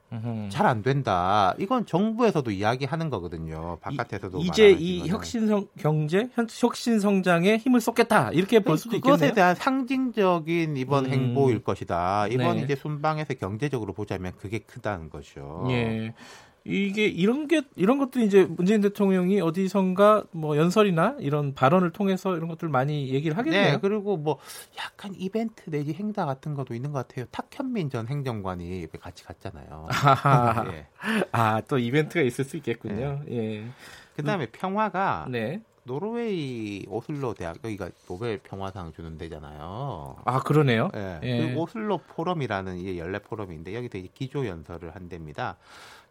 잘 안 된다. 이건 정부에서도 이야기하는 거거든요. 바깥에서도 이, 제 이. 혁신 성, 경제 현- 혁신 성장에 힘을 쏟겠다 이렇게 볼 수도 그것에 있겠네요. 대한 상징적인 이번 음. 행보일 것이다. 이번 네. 이제 순방에서 경제적으로 보자면 그게 크다는 거죠. 예. 이게 이런 게 이런 것들이 이제 문재인 대통령이 어디선가 뭐 연설이나 이런 발언을 통해서 이런 것들 많이 얘기를 하겠네요. 네, 그리고 뭐 약간 이벤트 내지 행사 같은 것도 있는 것 같아요. 탁현민 전 행정관이 같이 갔잖아요. 예. 아, 또 이벤트가 있을 수 있겠군요. 예. 그다음에 평화가 네. 노르웨이 오슬로 대학 여기가 노벨 평화상 주는 데잖아요. 아, 그러네요. 예. 예. 그 오슬로 포럼이라는 이 연례 포럼인데 여기서 이제 기조 연설을 한답니다.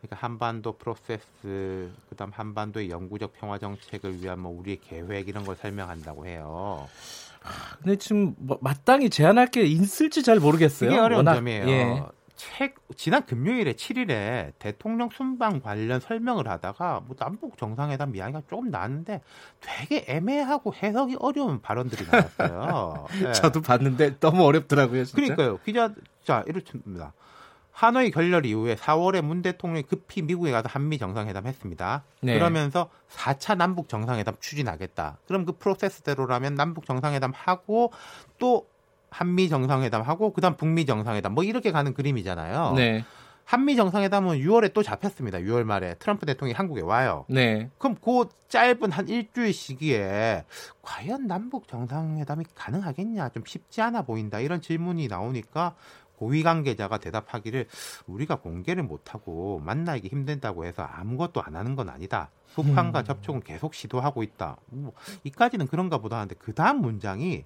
그러니까 한반도 프로세스, 그다음 한반도의 영구적 평화 정착을 위한 뭐 우리의 계획 이런 걸 설명한다고 해요. 근데 지금 뭐 마땅히 제안할 게 있을지 잘 모르겠어요. 그게 어려운 워낙- 점이에요. 예. 책 지난 금요일에 7일에 대통령 순방 관련 설명을 하다가 뭐 남북 정상회담 이야기가 조금 나왔는데 되게 애매하고 해석이 어려운 발언들이 나왔어요. 예. 저도 봤는데 너무 어렵더라고요, 진짜. 그러니까요. 기자 자 이렇습니다. 하노이 결렬 이후에 4월에 문 대통령이 급히 미국에 가서 한미 정상회담 했습니다. 네. 그러면서 4차 남북 정상회담 추진하겠다. 그럼 그 프로세스대로라면 남북 정상회담 하고 또 한미 정상회담 하고 그다음 북미 정상회담 뭐 이렇게 가는 그림이잖아요. 네. 한미 정상회담은 6월에 또 잡혔습니다. 6월 말에 트럼프 대통령이 한국에 와요. 네. 그럼 그 짧은 한 일주일 시기에 과연 남북 정상회담이 가능하겠냐 좀 쉽지 않아 보인다 이런 질문이 나오니까 고위 관계자가 대답하기를 우리가 공개를 못하고 만나기 힘든다고 해서 아무것도 안 하는 건 아니다. 북한과 음. 접촉은 계속 시도하고 있다. 뭐, 이까지는 그런가 보다 하는데 그 다음 문장이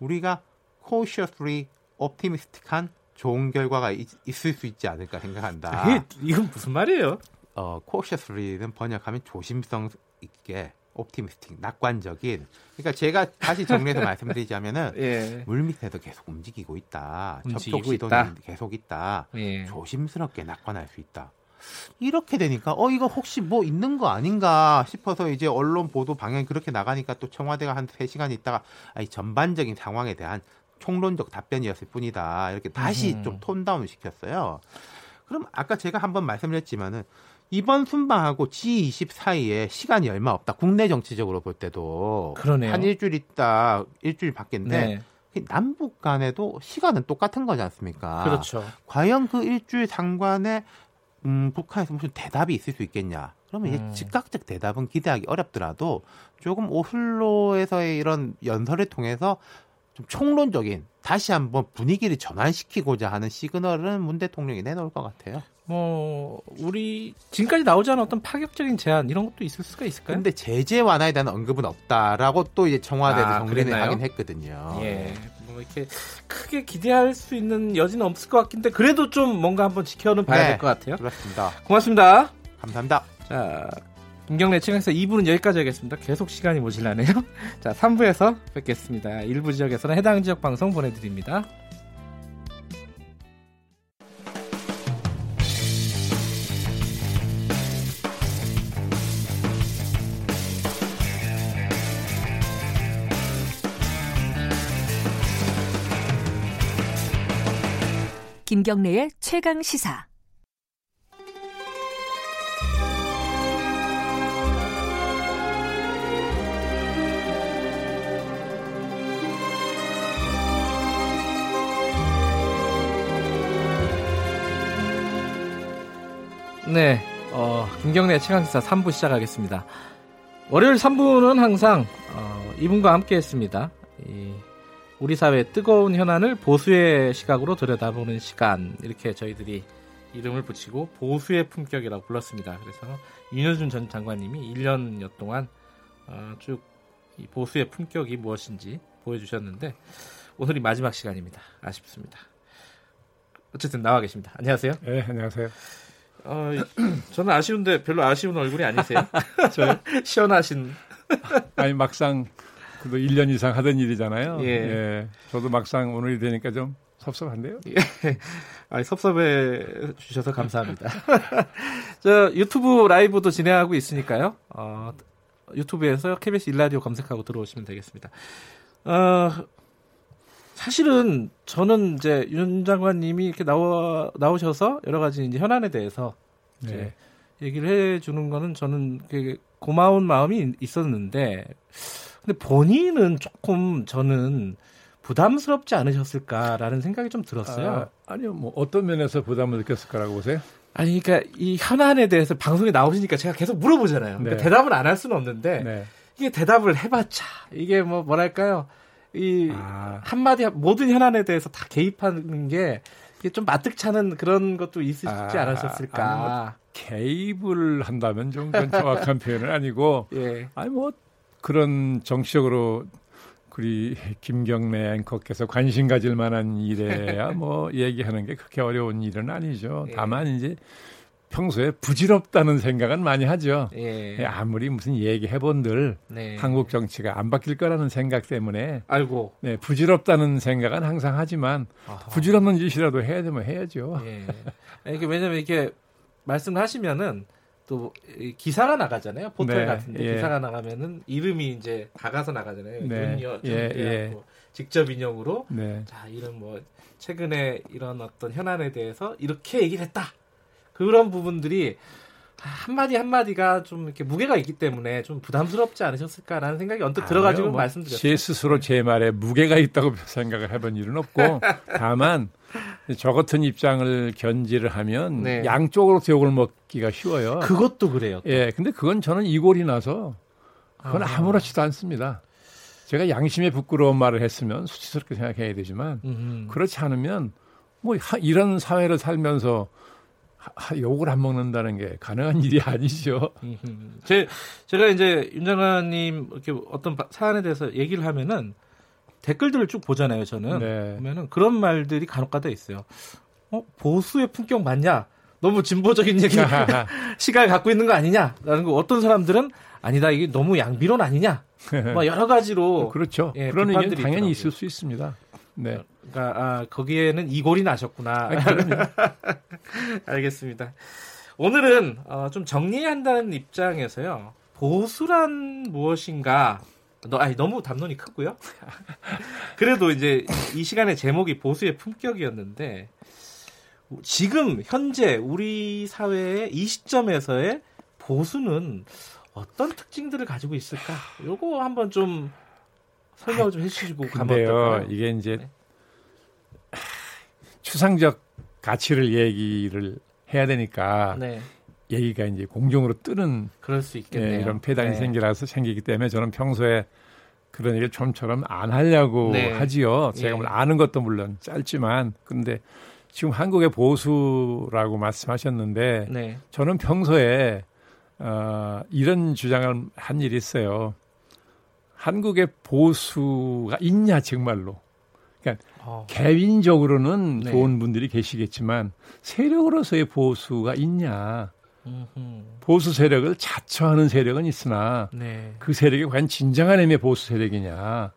우리가 cautiously optimistic한 좋은 결과가 있, 을수 있지 않을까 생각한다. 이게 이건 무슨 말이에요? 어, cautiously는 번역하면 조심성 있게 optimistic, 낙관적인. 그러니까 제가 다시 정리해서 말씀드리자면은 예. 물 밑에서 계속 움직이고 있다. 접촉 시도는. 계속 있다. 예. 조심스럽게 낙관할 수 있다. 이렇게 되니까 어 이거 혹시 뭐 있는 거 아닌가 싶어서 이제 언론 보도 방향이 그렇게 나가니까 또 청와대가 한 3시간 있다가 아니 전반적인 상황에 대한 총론적 답변이었을 뿐이다. 이렇게 다시 음. 좀 톤다운 시켰어요. 그럼 아까 제가 한번 말씀드렸지만은 이번 순방하고 G20 사이에 시간이 얼마 없다. 국내 정치적으로 볼 때도 그러네요. 한 일주일 있다. 일주일 밖인데 네. 남북 간에도 시간은 똑같은 거지 않습니까? 그렇죠. 과연 그 일주일 상관에 음, 북한에서 무슨 대답이 있을 수 있겠냐? 그러면 음. 이제 즉각적 대답은 기대하기 어렵더라도 조금 오슬로에서의 이런 연설을 통해서 좀 총론적인 다시 한번 분위기를 전환시키고자 하는 시그널은 문 대통령이 내놓을 것 같아요. 뭐 우리 지금까지 나오지 않은 어떤 파격적인 제안 이런 것도 있을 수가 있을까요? 근데 제재 완화에 대한 언급은 없다라고 또 이제 청와대도 아, 정리를 그랬나요? 하긴 했거든요. 예. 뭐 이렇게 크게 기대할 수 있는 여지는 없을 것 같긴데 그래도 좀 뭔가 한번 지켜는 봐야 네. 될것 같아요. 그렇습니다. 고맙습니다. 감사합니다. 자, 김경래 최강에서 2부는 여기까지 하겠습니다. 계속 시간이 모질라네요. 자, 3부에서 뵙겠습니다. 일부 지역에서는 해당 지역 방송 보내드립니다. 김경래의 최강 시사. 네, 어, 김경래 최강시사 3부 시작하겠습니다. 월요일 3부는 항상 어, 이분과 함께했습니다. 이 우리 사회의 뜨거운 현안을 보수의 시각으로 들여다보는 시간 이렇게 저희들이 이름을 붙이고 보수의 품격이라고 불렀습니다. 그래서 윤여준 전 장관님이 1년여 동안 어, 쭉이 보수의 품격이 무엇인지 보여주셨는데 오늘이 마지막 시간입니다. 아쉽습니다. 어쨌든 나와 계십니다. 안녕하세요. 네, 안녕하세요. 어, 저는 아쉬운데 별로 아쉬운 얼굴이 아니세요? 저 시원하신. 아니 막상 그래도 1년 이상 하던 일이잖아요. 예. 예. 저도 막상 오늘이 되니까 좀 섭섭한데요. 예. 아니, 섭섭해 주셔서 감사합니다. 저 유튜브 라이브도 진행하고 있으니까요. 어, 유튜브에서 KBS 일라디오 검색하고 들어오시면 되겠습니다. 어, 사실은 저는 이제 윤 장관님이 이렇게 나와 나오셔서 여러 가지 이제 현안에 대해서 이제 네. 얘기를 해주는 거는 저는 고마운 마음이 있었는데 근데 본인은 조금 저는 부담스럽지 않으셨을까라는 생각이 좀 들었어요. 아, 니요뭐 어떤 면에서 부담을 느꼈을 거라고 보세요? 아니, 그러니까 이 현안에 대해서 방송에 나오시니까 제가 계속 물어보잖아요. 그러니까 네. 대답을 안 할 수는 없는데 네. 이게 대답을 해봤자 이게 뭐 뭐랄까요 이 아, 한마디 모든 현안에 대해서 다 개입하는 게 이게 좀 마뜩찮은 그런 것도 있으시지 아, 않으셨을까? 개입을 한다면 좀 정확한 표현은 아니고 예. 아니 뭐 그런 정치적으로 우리 김경래 앵커께서 관심 가질 만한 일에야 뭐 얘기하는 게 그렇게 어려운 일은 아니죠. 예. 다만 이제 평소에 부질없다는 생각은 많이 하죠. 예. 아무리 무슨 얘기해본들 네. 한국 정치가 안 바뀔 거라는 생각 때문에 알고 네, 부질없다는 생각은 항상 하지만 아하. 부질없는 짓이라도 해야 되면 해야죠. 예. 이게 왜냐면 이렇게 말씀을 하시면은 또이 기사가 나가잖아요. 포털 네, 같은데 예. 기사가 나가면은 이름이 이제 다가서 나가잖아요. 네, 윤여 예, 예. 직접 인용으로 네. 자 이런 뭐 최근에 이런 어떤 현안에 대해서 이렇게 얘기를 했다. 그런 부분들이 한마디 한마디가 좀 이렇게 무게가 있기 때문에 좀 부담스럽지 않으셨을까라는 생각이 언뜻 들어가지고 뭐 말씀드렸어요. 제 스스로 제 말에 무게가 있다고 생각을 해본 일은 없고 다만 저 같은 입장을 견지를 하면 네. 양쪽으로 욕을 먹기가 쉬워요. 그것도 그래요. 또. 예, 근데 그건 저는 이골이 나서 그건 아. 아무렇지도 않습니다. 제가 양심에 부끄러운 말을 했으면 수치스럽게 생각해야 되지만 음흠. 그렇지 않으면 뭐 하- 이런 사회를 살면서 하- 욕을 안 먹는다는 게 가능한 일이 아니죠. 제, 제가 이제 윤 장관님 이렇게 어떤 바- 사안에 대해서 얘기를 하면은 댓글들을 쭉 보잖아요, 저는. 네. 보면은 그런 말들이 간혹가다 있어요. 어, 보수의 품격 맞냐? 너무 진보적인 얘기, 시각을 갖고 있는 거 아니냐? 라는 거 어떤 사람들은 아니다, 이게 너무 양비론 아니냐? 뭐 여러 가지로. 그렇죠. 예, 그런 의견 당연히. 있을 수 있습니다. 네. 그러니까, 아, 거기에는 이골이 나셨구나. 알겠습니다. 오늘은 어, 좀 정리해야 한다는 입장에서요. 보수란 무엇인가? 너, 아니, 너무 담론이 크고요. 그래도 이제 이 시간의 제목이 보수의 품격이었는데 지금 현재 우리 사회의 이 시점에서의 보수는 어떤 특징들을 가지고 있을까? 요거 한번 좀 설명을 좀 해주시고 가면 어떨까요? 이게 이제 네. 추상적 가치를 얘기를 해야 되니까 네, 얘기가 이제 공중으로 뜨는 그럴 수 있겠네요. 예, 이런 폐단이 네. 생기라서 생기기 때문에 저는 평소에 그런 얘기를 좀처럼 안 하려고 네. 하지요. 제가 예. 뭘 아는 것도 물론 짧지만 근데 지금 한국의 보수라고 말씀하셨는데 네. 저는 평소에 어, 이런 주장을 한 일이 있어요. 한국의 보수가 있냐 정말로. 어, 개인적으로는 네. 좋은 분들이 계시겠지만 세력으로서의 보수가 있냐. 음흠. 보수 세력을 자처하는 세력은 있으나 네. 그 세력이 과연 진정한 의미의 보수 세력이냐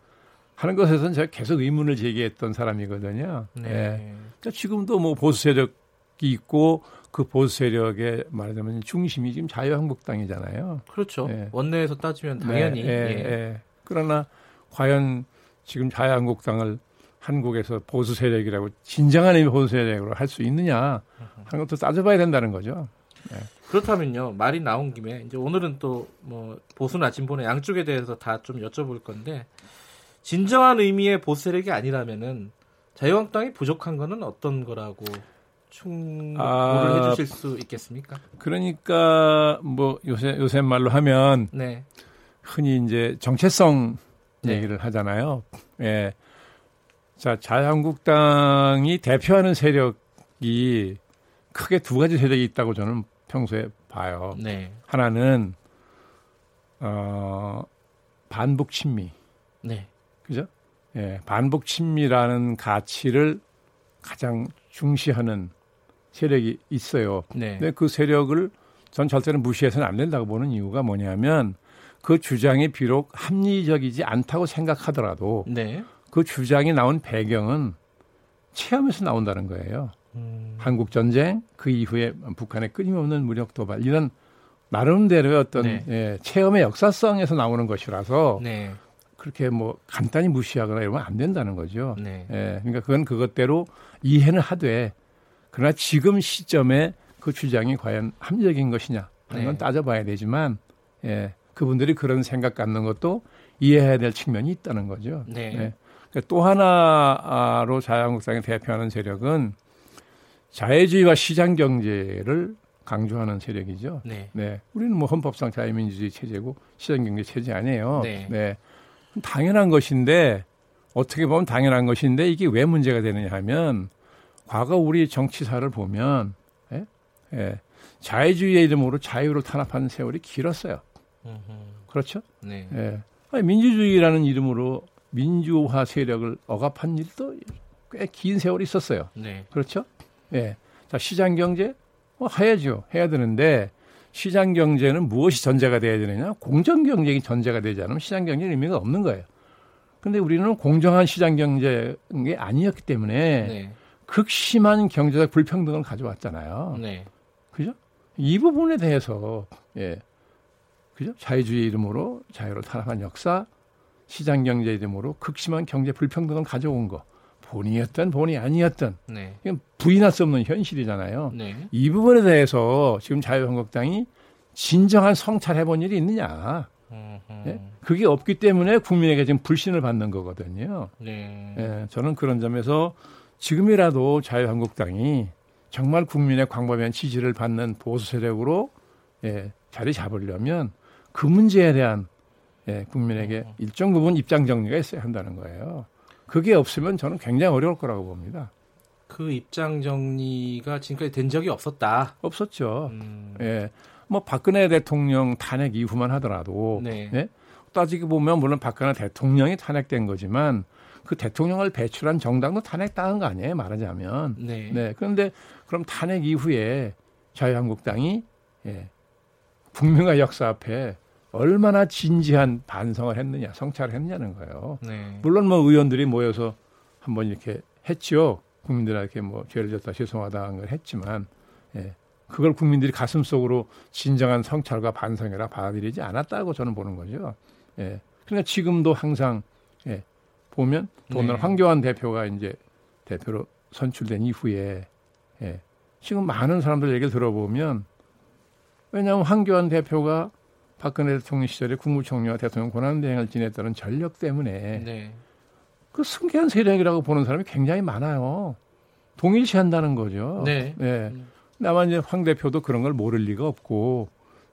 하는 것에서는 제가 계속 의문을 제기했던 사람이거든요. 네. 예. 그러니까 지금도 뭐 보수 세력이 있고 그 보수 세력의 말하자면 중심이 지금 자유한국당이잖아요. 그렇죠. 네. 원내에서 따지면 당연히 네, 예, 예. 예. 그러나 과연 지금 자유한국당을 한국에서 보수 세력이라고 진정한 의미 보수 세력으로 할 수 있느냐 하는 것도 따져봐야 된다는 거죠. 그렇다면요 말이 나온 김에 이제 오늘은 또 뭐 보수나 진보나 양쪽에 대해서 다 좀 여쭤볼 건데 진정한 의미의 보수 세력이 아니라면은 자유한국당이 부족한 거는 어떤 거라고 충고를 아, 해주실 수 있겠습니까? 그러니까 뭐 요새 요새 말로 하면 네, 흔히 이제 정체성 네. 얘기를 하잖아요. 예. 자, 자유한국당이 대표하는 세력이 크게 두 가지 세력이 있다고 저는 평소에 봐요. 네. 하나는 어 반북 친미. 네. 그죠? 예, 반북 친미라는 가치를 가장 중시하는 세력이 있어요. 네. 근데 그 세력을 전 절대로 무시해서는 안 된다고 보는 이유가 뭐냐면 그 주장이 비록 합리적이지 않다고 생각하더라도 네. 그 주장이 나온 배경은 체험에서 나온다는 거예요. 음. 한국 전쟁 그 이후에 북한의 끊임없는 무력 도발 이런 나름대로의 어떤 네. 예, 체험의 역사성에서 나오는 것이라서 네. 그렇게 뭐 간단히 무시하거나 이러면 안 된다는 거죠. 네. 예, 그러니까 그건 그것대로 이해는 하되 그러나 지금 시점에 그 주장이 과연 합리적인 것이냐 하는 건 네. 따져봐야 되지만 예, 그분들이 그런 생각 갖는 것도 이해해야 될 측면이 있다는 거죠. 네. 또 하나로 자유한국당이 대표하는 세력은 자유주의와 시장 경제를 강조하는 세력이죠. 네. 네. 우리는 뭐 헌법상 자유민주주의 체제고 시장 경제 체제 아니에요. 네. 당연한 것인데 어떻게 보면 당연한 것인데 이게 왜 문제가 되느냐 하면 과거 우리 정치사를 보면 예? 예. 자유주의의 이름으로 자유를 탄압하는 세월이 길었어요. 음흠. 그렇죠? 네. 예. 아니, 민주주의라는 이름으로 민주화 세력을 억압한 일도 꽤 긴 세월이 있었어요. 네. 그렇죠? 예. 자, 시장 경제? 뭐 해야죠. 해야 되는데 시장 경제는 무엇이 전제가 돼야 되느냐? 공정 경쟁이 전제가 되지 않으면 시장 경제는 의미가 없는 거예요. 근데 우리는 공정한 시장 경제가 아니었기 때문에 네. 극심한 경제적 불평등을 가져왔잖아요. 네. 그죠? 이 부분에 대해서 예. 그죠? 자유주의 이름으로 자유를 탄압한 역사, 시장 경제 이름으로 극심한 경제 불평등을 가져온 거. 본이었던 본이 아니었던 네. 이건 부인할 수 없는 현실이잖아요. 네. 이 부분에 대해서 지금 자유한국당이 진정한 성찰해 본 일이 있느냐. 예? 그게 없기 때문에 국민에게 지금 불신을 받는 거거든요. 네. 예, 저는 그런 점에서 지금이라도 자유한국당이 정말 국민의 광범위한 지지를 받는 보수 세력으로 예, 자리 잡으려면 그 문제에 대한 예, 국민에게 일정 부분 입장 정리가 있어야 한다는 거예요. 그게 없으면 저는 굉장히 어려울 거라고 봅니다. 그 입장 정리가 지금까지 된 적이 없었다. 없었죠. 음. 예. 뭐 박근혜 대통령 탄핵 이후만 하더라도 네. 예? 따지고 보면 물론 박근혜 대통령이 탄핵된 거지만 그 대통령을 배출한 정당도 탄핵당한 거 아니에요 말하자면 네. 네 그런데 그럼 탄핵 이후에 자유한국당이 예, 국민과 역사 앞에 얼마나 진지한 반성을 했느냐 성찰을 했느냐는 거예요 네. 물론 뭐 의원들이 모여서 한번 이렇게 했죠 국민들에게 뭐 죄를 졌다 죄송하다 하는 걸 했지만 예, 그걸 국민들이 가슴 속으로 진정한 성찰과 반성이라 받아들이지 않았다고 저는 보는 거죠. 예. 그러니까 지금도 항상 예, 보면 오늘 네. 황교안 대표가 이제 대표로 선출된 이후에 예, 지금 많은 사람들 얘기를 들어보면 왜냐하면 황교안 대표가 박근혜 대통령 시절에 국무총리와 대통령 권한대행을 지냈다는 전력 때문에 네. 그 승계한 세력이라고 보는 사람이 굉장히 많아요. 동일시한다는 거죠. 네. 예. 다만 이제 황 대표도 그런 걸 모를 리가 없고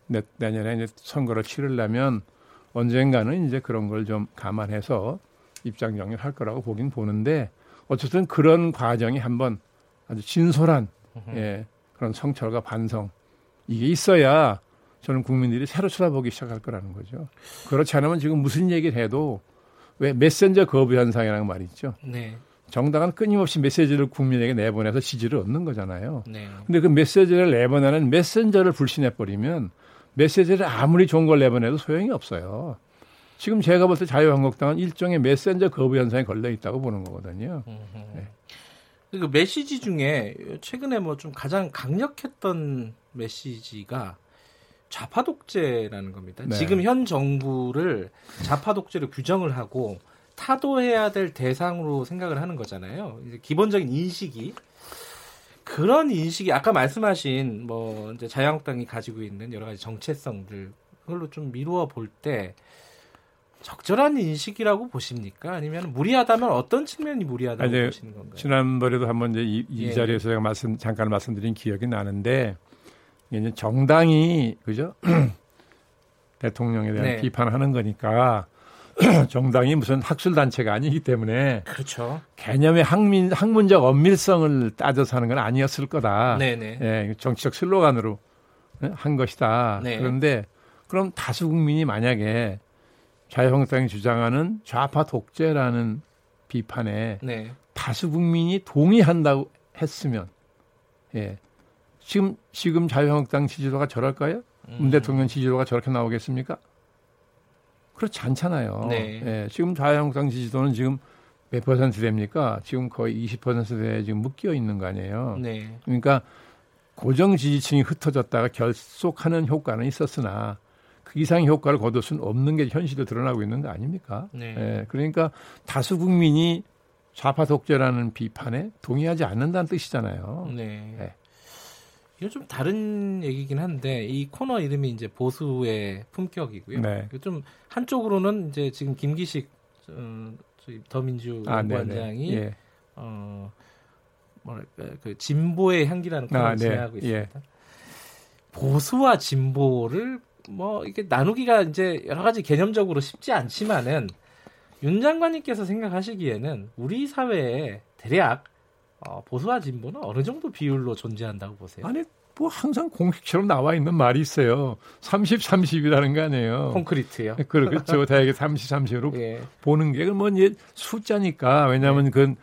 내, 내년에 이제 선거를 치르려면 언젠가는 이제 그런 걸 좀 감안해서 입장 정리를 할 거라고 보긴 보는데 어쨌든 그런 과정이 한번 아주 진솔한 예, 그런 성찰과 반성 이게 있어야 저는 국민들이 새로 쳐다보기 시작할 거라는 거죠. 그렇지 않으면 지금 무슨 얘기를 해도 왜 메신저 거부 현상이라는 말이 있죠. 네. 정당은 끊임없이 메시지를 국민에게 내보내서 지지를 얻는 거잖아요. 네. 근데 그 메시지를 내보내는 메신저를 불신해 버리면 메시지를 아무리 좋은 걸 내보내도 소용이 없어요. 지금 제가 볼 때 자유한국당은 일종의 메신저 거부 현상에 걸려 있다고 보는 거거든요. 네. 그 메시지 중에 최근에 뭐 좀 가장 강력했던 메시지가 좌파 독재라는 겁니다. 네. 지금 현 정부를 좌파 독재로 규정을 하고 타도해야 될 대상으로 생각을 하는 거잖아요. 이제 기본적인 인식이 그런 인식이 아까 말씀하신 뭐 이제 자유한국당이 가지고 있는 여러 가지 정체성들 그걸로 좀 미루어 볼 때 적절한 인식이라고 보십니까? 아니면 무리하다면 어떤 측면이 무리하다고 보시는 건가요? 지난번에도 한번 이제 이, 이 예. 자리에서 제가 말씀 잠깐 말씀드린 기억이 나는데 이제 정당이 그죠? 대통령에 대한 네. 비판하는 거니까 정당이 무슨 학술 단체가 아니기 때문에 그렇죠. 개념의 학민 학문적 엄밀성을 따져서 하는 건 아니었을 거다. 네네. 예, 정치적 슬로건으로 예, 한 것이다. 네. 그런데 그럼 다수 국민이 만약에 자유한국당이 주장하는 좌파 독재라는 비판에 네. 다수 국민이 동의한다고 했으면 예. 지금 지금 자유한국당 지지도가 저럴까요? 음. 문 대통령 지지도가 저렇게 나오겠습니까? 그렇지 않잖아요. 네. 예, 지금 자유한국당 지지도는 지금 몇 퍼센트 됩니까? 지금 거의 20%대에 지금 묶여 있는 거 아니에요. 네. 그러니까 고정 지지층이 흩어졌다가 결속하는 효과는 있었으나 그 이상의 효과를 거둘 수는 없는 게 현실로 드러나고 있는 거 아닙니까? 네. 예, 그러니까 다수 국민이 좌파 독재라는 비판에 동의하지 않는다는 뜻이잖아요. 네. 네. 이건 좀 다른 얘기긴 한데 이 코너 이름이 이제 보수의 품격이고요. 네. 그좀 한쪽으로는 이제 지금 김기식 어, 더민주 아, 연구원장이 예. 어 뭐랄까 그 진보의 향기라는 코너를 아, 네. 진행하고 있습니다. 예. 보수와 진보를 뭐 이게 나누기가 이제 여러 가지 개념적으로 쉽지 않지만은 윤 장관님께서 생각하시기에는 우리 사회에 대략 어, 보수와 진보는 어느 정도 비율로 존재한다고 보세요? 아니 뭐 항상 공식처럼 나와 있는 말이 있어요. 30, 30이라는 거 아니에요. 콘크리트요. 그렇죠. 대개 30, 30으로 예. 보는 게, 뭐, 이제 숫자니까, 왜냐하면 그,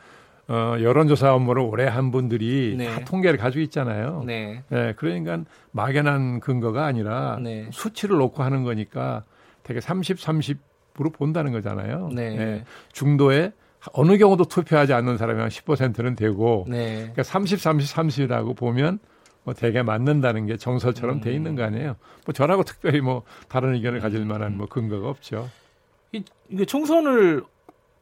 어, 여론조사 업무를 오래 한 분들이 네. 다 통계를 가지고 있잖아요. 네. 예, 그러니까 막연한 근거가 아니라 네. 수치를 놓고 하는 거니까 되게 30, 30으로 본다는 거잖아요. 네. 예, 중도에 어느 경우도 투표하지 않는 사람이 한 10%는 되고, 네. 그러니까 30, 30, 30이라고 보면 뭐 되게 맞는다는 게 정설처럼 돼 있는 거 아니에요. 뭐 저라고 특별히 뭐 다른 의견을 가질 만한 뭐 근거가 없죠. 이, 이게 총선을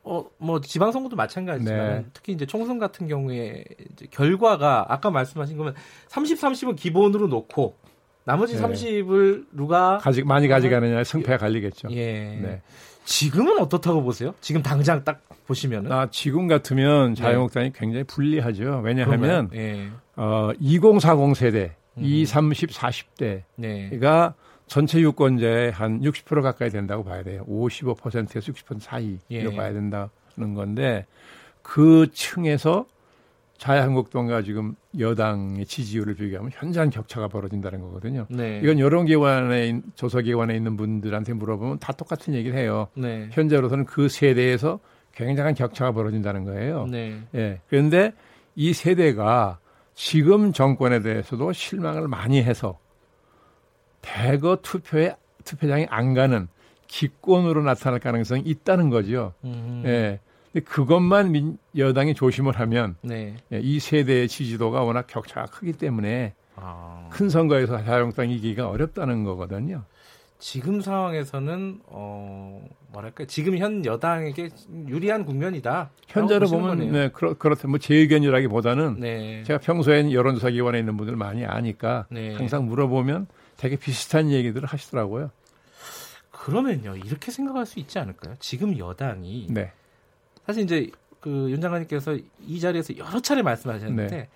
어, 뭐 지방선거도 마찬가지지만 네. 특히 이제 총선 같은 경우에 이제 결과가 아까 말씀하신 거면 30, 30은 기본으로 놓고 나머지 네. 30을 누가 가지 많이 가져가느냐 승패가 갈리겠죠. 예. 네. 지금은 어떻다고 보세요? 지금 당장 딱 보시면은 아, 지금 같으면 자유한국당이 굉장히 불리하죠. 왜냐하면? 예. 어, 2040 세대, 음. 20, 30, 40대가 네. 전체 유권자의 한 60% 가까이 된다고 봐야 돼요. 55%에서 60% 사이로 예. 봐야 된다는 건데 그 층에서 자유한국당과 지금 여당의 지지율을 비교하면 현저한 격차가 벌어진다는 거거든요. 네. 이건 여론기관에 있- 조사기관에 있는 분들한테 물어보면 다 똑같은 얘기를 해요. 네. 현재로서는 그 세대에서 굉장한 격차가 벌어진다는 거예요. 네. 예. 그런데 이 세대가 지금 정권에 대해서도 실망을 많이 해서 대거 투표에 투표장에 안 가는 기권으로 나타날 가능성이 있다는 거죠. 음. 예. 근데 그것만 민, 여당이 조심을 하면 네. 예, 이 세대의 지지도가 워낙 격차가 크기 때문에 아. 큰 선거에서 자유한국당 이기기가 어렵다는 거거든요. 지금 상황에서는 어 뭐랄까 지금 현 여당에게 유리한 국면이다. 현재로 보면 거네요. 네, 그렇 그렇다. 뭐제 의견이라기보다는 네. 제가 평소에 여론조사 기관에 있는 분들 많이 아니까 네. 항상 물어보면 되게 비슷한 얘기들을 하시더라고요. 그러면요 이렇게 생각할 수 있지 않을까요? 지금 여당이 네. 사실 이제 그 윤 장관님께서 이 자리에서 여러 차례 말씀하셨는데 네.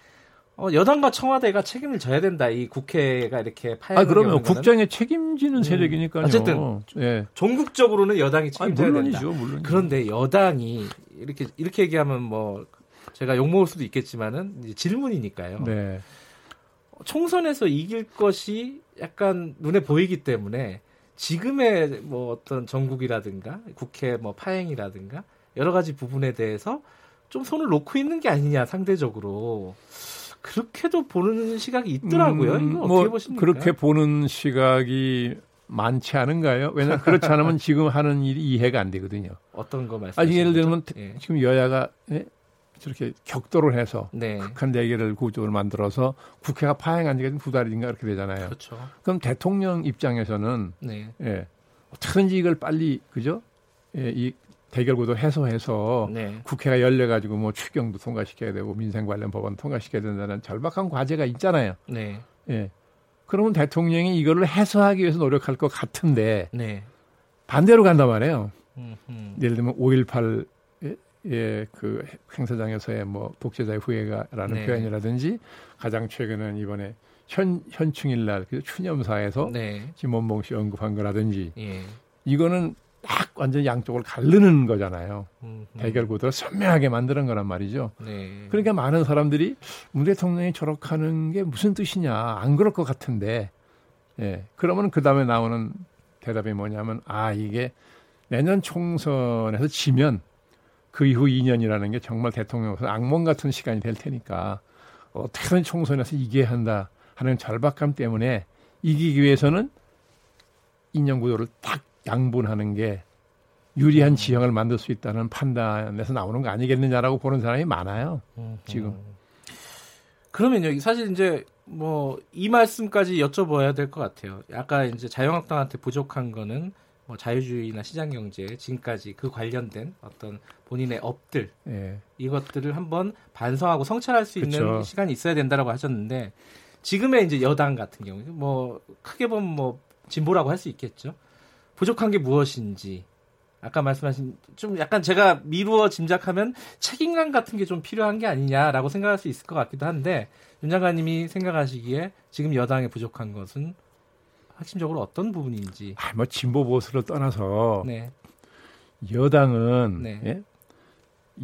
어, 여당과 청와대가 책임을 져야 된다. 이 국회가 이렇게 파행을 아, 그러면 국정에 책임지는 세력이니까요. 어쨌든 예. 전국적으로는 여당이 아니, 책임져야 된다. 물론이죠, 물론. 그런데 여당이 이렇게 이렇게 얘기하면 뭐 제가 욕 먹을 수도 있겠지만은 질문이니까요. 네. 총선에서 이길 것이 약간 눈에 보이기 때문에 지금의 뭐 어떤 정국이라든가 국회 뭐 파행이라든가 여러 가지 부분에 대해서 좀 손을 놓고 있는 게 아니냐 상대적으로 그렇게도 보는 시각이 있더라고요. 음, 이거 어떻게 뭐 보십니까? 그렇게 보는 시각이 많지 않은가요? 왜냐하면 그렇지 않으면 지금 하는 일이 이해가 안 되거든요. 어떤 거 아, 말씀하시는 예를 들면? 예. 지금 여야가 예? 저렇게 격돌을 해서 네. 극한 대결을 구조를 만들어서 국회가 파행한 지가 두 달인가 그렇게 되잖아요. 그렇죠. 그럼 대통령 입장에서는 네. 예, 어떻게든지 이걸 빨리 그죠? 예, 이 대결 구도 해소해서 네. 국회가 열려 가지고 뭐 추경도 통과시켜야 되고 민생 관련 법안 통과시켜야 된다는 절박한 과제가 있잖아요. 네. 예. 그러면 대통령이 이거를 해소하기 위해서 노력할 것 같은데 네. 반대로 간단 말이에요. 음, 음. 예를 들면 5.18 예, 그 행사장에서의 뭐 독재자의 후예가라는 네. 표현이라든지 가장 최근은 이번에 현 현충일 날 그 추념사에서 네. 김원봉 씨 언급한 거라든지 예. 이거는 딱 완전 양쪽을 가르는 거잖아요. 음, 음. 대결 구도를 선명하게 만드는 거란 말이죠. 네. 그러니까 많은 사람들이 문 대통령이 저렇게 하는 게 무슨 뜻이냐 안 그럴 것 같은데 예 그러면 그 다음에 나오는 대답이 뭐냐면 아 이게 내년 총선에서 지면 그 이후 2년이라는 게 정말 대통령으로서 악몽 같은 시간이 될 테니까 어떻게든 총선에서 이겨야 한다 하는 절박감 때문에 이기기 위해서는 2년 구도를 딱 양분하는 게 유리한 지형을 만들 수 있다는 판단에서 나오는 거 아니겠느냐라고 보는 사람이 많아요. 지금. 그러면 여기 사실 이제 뭐 이 말씀까지 여쭤봐야 될 것 같아요. 아까 이제 자유한국당한테 부족한 거는 뭐 자유주의나 시장 경제 지금까지 그 관련된 어떤 본인의 업들 예. 이것들을 한번 반성하고 성찰할 수 있는 그쵸. 시간이 있어야 된다라고 하셨는데 지금의 이제 여당 같은 경우 뭐 크게 보면 뭐 진보라고 할 수 있겠죠. 부족한 게 무엇인지 아까 말씀하신 좀 약간 제가 미루어 짐작하면 책임감 같은 게 좀 필요한 게 아니냐라고 생각할 수 있을 것 같기도 한데 윤 장관님이 생각하시기에 지금 여당에 부족한 것은 핵심적으로 어떤 부분인지 아, 뭐 진보 보수를 떠나서 네. 여당은 네. 예?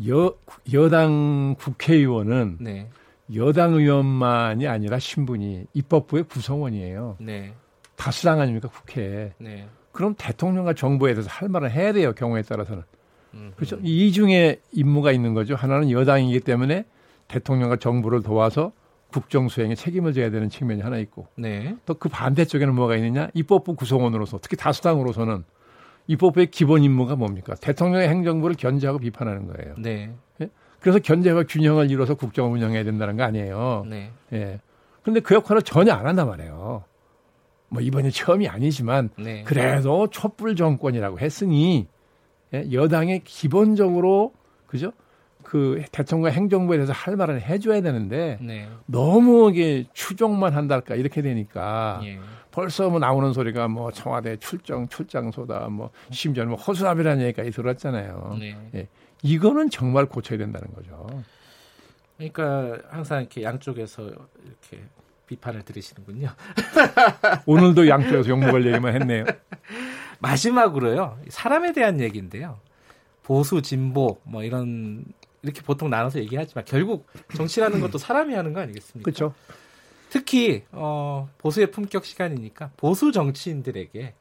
여 여당 국회의원은 네. 여당 의원만이 아니라 신분이 입법부의 구성원이에요. 네. 다수당 아닙니까 국회에. 네. 그럼 대통령과 정부에 대해서 할 말을 해야 돼요 경우에 따라서는. 음, 그렇죠. 이 중에 임무가 있는 거죠. 하나는 여당이기 때문에 대통령과 정부를 도와서 국정 수행에 책임을 져야 되는 측면이 하나 있고 네. 또그 반대쪽에는 뭐가 있느냐? 입법부 구성원으로서 특히 다수당으로서는 입법부의 기본 임무가 뭡니까? 대통령의 행정부를 견제하고 비판하는 거예요. 네. 그래서 견제와 균형을 이뤄서 국정을 운영해야 된다는 거 아니에요. 네. 예. 근데 그 역할을 전혀 안 한단 말이에요. 뭐 이번이 처음이 아니지만 네. 그래도 촛불 정권이라고 했으니 예, 여당이 기본적으로 그죠? 그 대통령 행정부에 대해서 할 말을 해줘야 되는데 네. 너무 이게 추종만 한달까 이렇게 되니까 예. 벌써 뭐 나오는 소리가 뭐 청와대 출정 출장소다 뭐 심지어는 뭐 허수아비라는 얘기까지 들었잖아요. 네. 예. 이거는 정말 고쳐야 된다는 거죠. 그러니까 항상 이렇게 양쪽에서 이렇게 비판을 들으시는군요. 오늘도 양쪽에서 욕먹을 얘기만 했네요. 마지막으로요. 사람에 대한 얘기인데요. 보수, 진보 뭐 이런 이렇게 보통 나눠서 얘기하지만 결국 정치라는 것도 사람이 하는 거 아니겠습니까? 그렇죠. 특히 어, 보수의 품격 시간이니까 보수 정치인들에게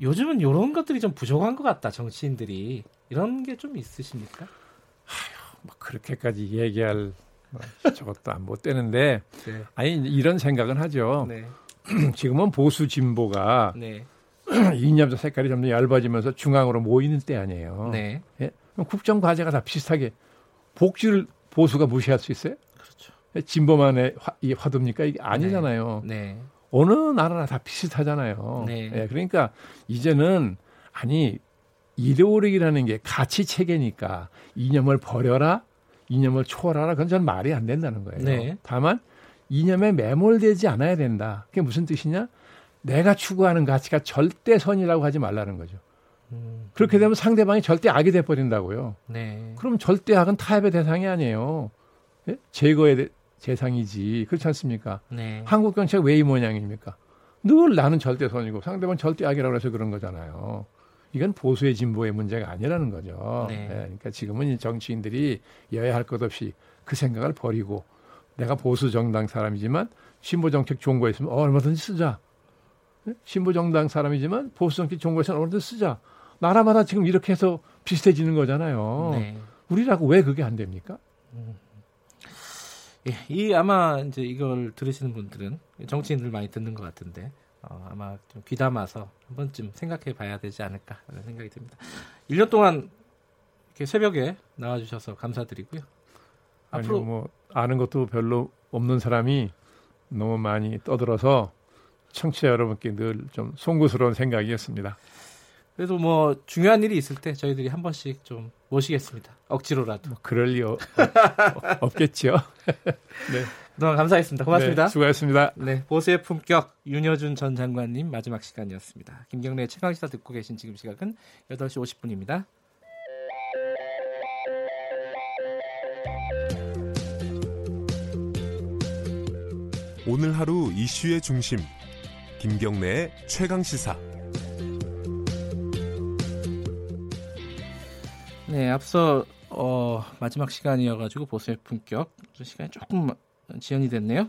요즘은 이런 것들이 좀 부족한 것 같다. 정치인들이 이런 게 좀 있으십니까? 뭐 그렇게까지 얘기할 뭐 저것도 안 못 되는데 네. 아니 이런 생각은 하죠. 네. 지금은 보수 진보가 네. 이념적 색깔이 점점 얇아지면서 중앙으로 모이는 때 아니에요. 네. 예? 국정 과제가 다 비슷하게 복지를 보수가 무시할 수 있어요? 그렇죠. 진보만의 화, 이 화두입니까? 이게 아니잖아요. 네. 어느 나라나 다 비슷하잖아요. 네. 예, 그러니까 이제는 아니 이데올로기라는 게 가치 체계니까 이념을 버려라, 이념을 초월하라. 그건 저는 말이 안 된다는 거예요. 네. 다만 이념에 매몰되지 않아야 된다. 그게 무슨 뜻이냐? 내가 추구하는 가치가 절대선이라고 하지 말라는 거죠. 음, 그렇게 되면 상대방이 절대 악이 돼 버린다고요. 네. 그럼 절대 악은 타협의 대상이 아니에요. 예? 제거의 대- 대상이지. 그렇지 않습니까? 네. 한국 정치가 왜이 모양입니까? 늘 나는 절대선이고 상대방은 절대악이라고 해서 그런 거잖아요. 이건 보수의 진보의 문제가 아니라는 거죠. 네. 예, 그러니까 지금은 이 정치인들이 여야 할 것 없이 그 생각을 버리고 내가 보수 정당 사람이지만 신보 정책 좋은 거 있으면 어, 얼마든지 쓰자. 예? 신보 정당 사람이지만 보수 정책 좋은 거 있으면 얼마든지 쓰자. 나라마다 지금 이렇게 해서 비슷해지는 거잖아요. 네. 우리라고 왜 그게 안 됩니까? 예, 이 아마 이제 이걸 들으시는 분들은 정치인들 많이 듣는 것 같은데 어, 아마 좀 귀담아서 한 번쯤 생각해 봐야 되지 않을까 하는 생각이 듭니다. 1년 동안 이렇게 새벽에 나와주셔서 감사드리고요. 아니 앞으로 뭐 아는 것도 별로 없는 사람이 너무 많이 떠들어서 청취자 여러분께 늘 좀 송구스러운 생각이었습니다. 그래도 뭐 중요한 일이 있을 때 저희들이 한 번씩 좀 모시겠습니다. 억지로라도. 뭐 그럴 리 어, 없겠죠. 네. 그동안 감사했습니다. 고맙습니다. 네, 수고하셨습니다. 네, 보수의 품격 윤여준 전 장관님 마지막 시간이었습니다. 김경래 최강시사 듣고 계신 지금 시각은 8시 50분입니다. 오늘 하루 이슈의 중심 김경래의 최강 시사. 네, 앞서 어, 마지막 시간이어가지고 보수의 품격 시간이 조금 지연이 됐네요.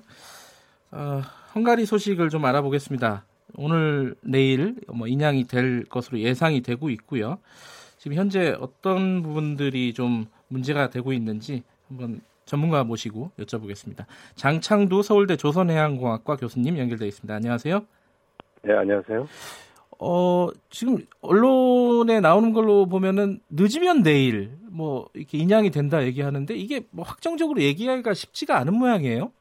어, 헝가리 소식을 좀 알아보겠습니다. 오늘 내일 뭐 인양이 될 것으로 예상이 되고 있고요. 지금 현재 어떤 부분들이 좀 문제가 되고 있는지 한번 전문가 모시고 여쭤보겠습니다. 장창두 서울대 조선해양공학과 교수님 연결되어 있습니다. 안녕하세요. 네, 안녕하세요. 어, 지금 언론에 나오는 걸로 보면은 늦으면 내일 뭐 이렇게 인양이 된다 얘기하는데 이게 뭐 확정적으로 얘기하기가 쉽지가 않은 모양이에요.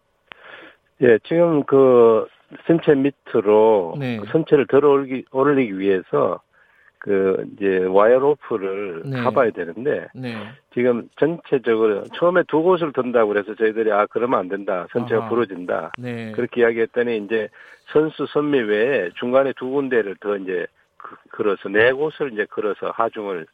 예, 지금 그 선체 밑으로 네. 그 선체를 들어 올리기 위해서 그 이제 와이어 로프를 네. 가봐야 되는데 네. 지금 전체적으로 처음에 두 곳을 든다고 그래서 저희들이 아 그러면 안 된다 선체가 아하. 부러진다 네. 그렇게 이야기했더니 이제 선수 선미 외에 중간에 두 군데를 더 이제 그- 걸어서 네 곳을 이제 걸어서 하중을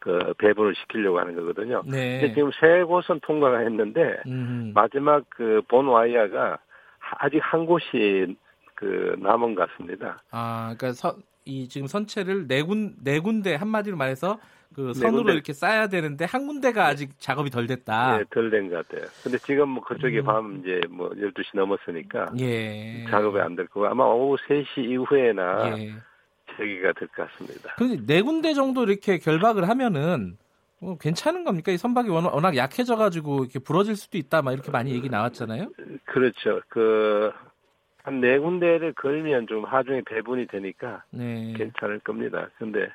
그 배분을 시키려고 하는 거거든요. 네. 근데 지금 세 곳은 통과가 했는데 음. 마지막 그 본 와이어가 아직 한 곳이 그 남은 것 같습니다. 아, 그러니까 선, 이 지금 선체를 네 군, 네 군데 한마디로 말해서 그네 선으로 군데. 이렇게 쌓아야 되는데 한 군데가 아직 작업이 덜 됐다. 예, 덜된 것 같아요. 근데 지금 뭐 그쪽이 음. 밤 이제 뭐 12시 넘었으니까 예. 작업이 안 될 거고 아마 오후 3시 이후에나 예. 재개가 될 것 같습니다. 그런데 네 군데 정도 이렇게 결박을 하면은 뭐 괜찮은 겁니까? 이 선박이 워낙, 워낙 약해져 가지고 이렇게 부러질 수도 있다, 막 이렇게 많이 얘기 나왔잖아요. 그렇죠. 그, 한 네 군데를 걸면 좀 하중에 배분이 되니까 네. 괜찮을 겁니다. 근데,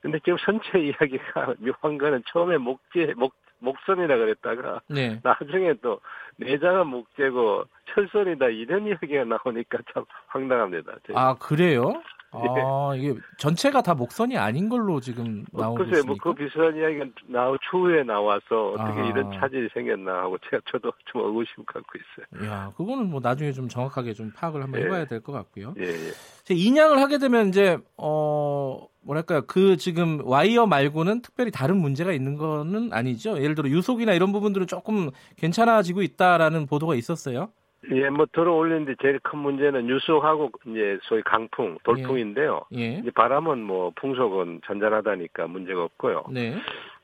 근데 지금 선체 이야기가 묘한 거는 처음에 목재, 목, 목선이라 그랬다가 네. 나중에 또 내장은 목재고 철선이다 이런 이야기가 나오니까 참 황당합니다. 저희. 아 그래요? 아 이게 전체가 다 목선이 아닌 걸로 지금 나오고 글쎄, 있습니까? 뭐그 비슷한 이야기가 나오 추후에 나와서 어떻게 아. 이런 차질이 생겼나 하고 제가 저도 좀 의구심 갖고 있어요. 야, 그거는 뭐 나중에 좀 정확하게 좀 파악을 한번 예. 해봐야 될 것 같고요. 예, 예. 이제 인양을 하게 되면 이제 어 뭐랄까요 그 지금 와이어 말고는 특별히 다른 문제가 있는 거는 아니죠. 예를 들어 유속이나 이런 부분들은 조금 괜찮아지고 있다라는 보도가 있었어요. 예, 뭐 들어 올리는데 제일 큰 문제는 유속하고 이제 소위 강풍, 돌풍인데요. 예. 이제 바람은 뭐 풍속은 잔잔하다니까 문제가 없고요. 네.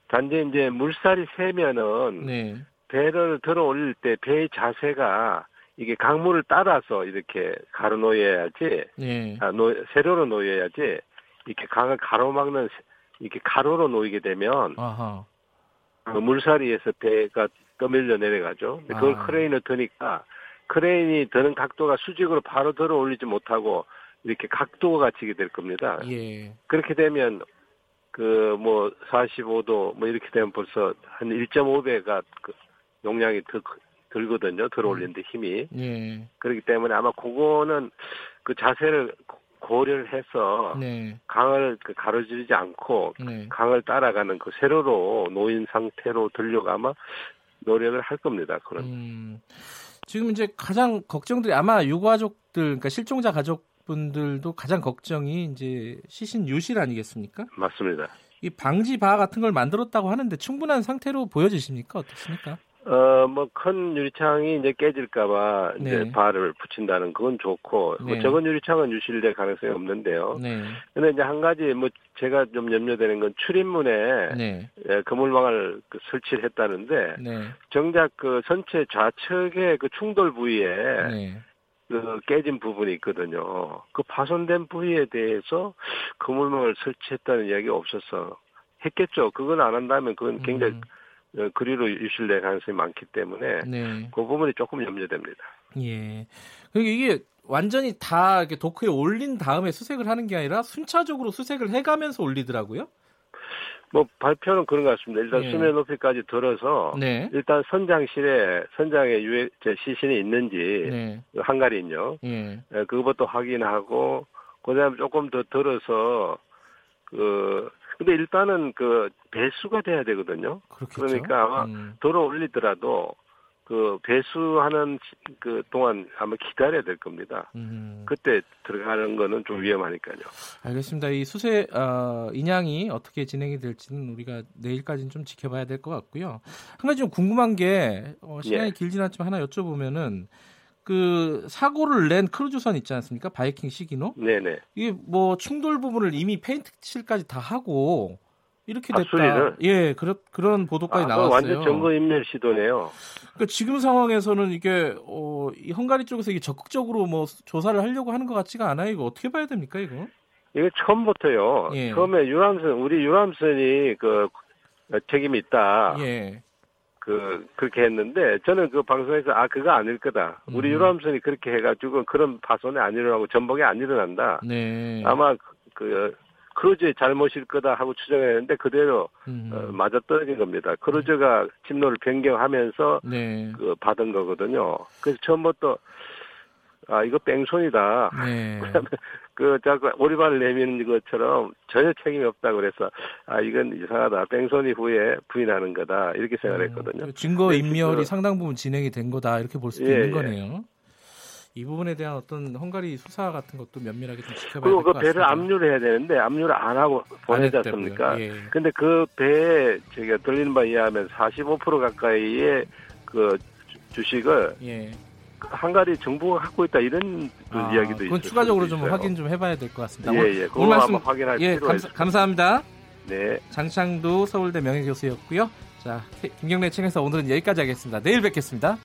단지 이제 물살이 세면은 네. 배를 들어 올릴 때 배의 자세가 이게 강물을 따라서 이렇게 가로 놓여야지, 네. 아, 놓, 세로로 놓여야지 이렇게 강을 가로막는 세- 이렇게 가로로 놓이게 되면 아하. 그 물살이에서 배가 떠밀려 내려가죠. 근데 그걸 아. 크레인을 드니까 크레인이 드는 각도가 수직으로 바로 들어 올리지 못하고 이렇게 각도가 지게 될 겁니다. 예. 그렇게 되면 그 뭐 45도 뭐 이렇게 되면 벌써 한 1.5배가 그 용량이 더 크- 들거든요. 들어 올리는데 힘이. 예. 그렇기 때문에 아마 그거는 그 자세를 고- 고려를 해서 네. 강을 그 가로지르지 않고 네. 강을 따라가는 그 세로로 놓인 상태로 들려고 아마 노력을 할 겁니다. 그런. 음, 지금 이제 가장 걱정들이 아마 유가족들, 그러니까 실종자 가족분들도 가장 걱정이 이제 시신 유실 아니겠습니까? 맞습니다. 이 방지 바 같은 걸 만들었다고 하는데 충분한 상태로 보여지십니까? 어떻습니까? 어, 뭐, 큰 유리창이 이제 깨질까봐 이제 네. 발을 붙인다는 그건 좋고, 뭐 네. 적은 유리창은 유실될 가능성이 없는데요. 네. 근데 이제 한 가지 뭐 제가 좀 염려되는 건 출입문에 네. 예, 그물망을 그 설치를 했다는데, 네. 정작 그 선체 좌측의 그 충돌 부위에 네. 그 깨진 부분이 있거든요. 그 파손된 부위에 대해서 그물망을 설치했다는 이야기가 없어서 했겠죠. 그건 안 한다면 그건 굉장히 음, 어, 그리로 유실될 가능성이 많기 때문에 네. 그 부분이 조금 염려됩니다. 예. 그리고 이게 완전히 다 이렇게 도크에 올린 다음에 수색을 하는 게 아니라 순차적으로 수색을 해가면서 올리더라고요. 뭐 발표는 그런 것 같습니다. 일단 예. 수면 높이까지 들어서 네. 일단 선장실에 선장에 유해 저 시신이 있는지 네. 그 한가리인요. 예. 예, 그것부터 확인하고 그다음에 조금 더 들어서 그 근데 일단은 그 배수가 돼야 되거든요. 그렇겠죠. 그러니까 아마 음, 들어 올리더라도 그 배수하는 시- 그 동안 아마 기다려야 될 겁니다. 음. 그때 들어가는 거는 좀 위험하니까요. 알겠습니다. 이 수세 어, 인양이 어떻게 진행이 될지는 우리가 내일까지는 좀 지켜봐야 될 것 같고요. 한 가지 좀 궁금한 게 어, 시간이 예. 길진 않지만 하나 여쭤보면은 그 사고를 낸 크루즈선 있지 않습니까? 바이킹 시긴호. 네네. 이게 뭐 충돌 부분을 이미 페인트 칠까지 다 하고 이렇게 아, 됐다. 수리를? 예, 그런 그런 보도까지 아, 나왔어요. 완전 증거 인멸 시도네요. 그러니까 지금 상황에서는 이게 어, 이 헝가리 쪽에서 이게 적극적으로 뭐 조사를 하려고 하는 것 같지가 않아요. 이거 어떻게 봐야 됩니까, 이거? 이게 처음부터요. 예. 처음에 유람선 우리 유람선이 그 책임이 있다. 예. 그 그렇게 했는데 저는 그 방송에서 아 그거 아닐 거다. 우리 음. 유람선이 그렇게 해가지고 그런 파손이 안 일어나고 전복이 안 일어난다. 네. 아마 그, 그 크루즈의 잘못일 거다 하고 추정했는데 그대로 음. 어, 맞아 떨어진 겁니다. 크루즈가 침로를 변경하면서 네. 그 받은 거거든요. 그래서 처음부터 아 이거 뺑소니다. 네. 그 자꾸 오리발을 내미는 것처럼 전혀 책임이 없다 그래서 아 이건 이상하다. 뺑소니 후에 부인하는 거다 이렇게 생각했거든요. 그 증거 근데 인멸이 그- 상당 부분 진행이 된 거다 이렇게 볼 수도 예, 있는 예. 거네요. 이 부분에 대한 어떤 헝가리 수사 같은 것도 면밀하게 좀 지켜봐야 그리고 될것그 같습니다. 배를 압류를 해야 되는데 압류를 안 하고 보내지. 않습니까? 예. 근데 그 배에 제가 들리는 바에 의하면 45% 가까이의 그 주- 주식을 예. 그 헝가리 정부가 갖고 있다 이런 또 아, 이야기도 있어요. 추가적으로 좀 확인 좀 해봐야 될 것 같습니다. 예, 오늘- 예. 오늘 말씀 확인할 예, 필요가 감사, 있습니다. 감사합니다. 네. 장창두 서울대 명예교수였고요. 자, 김경래 층에서 오늘은 여기까지 하겠습니다. 내일 뵙겠습니다.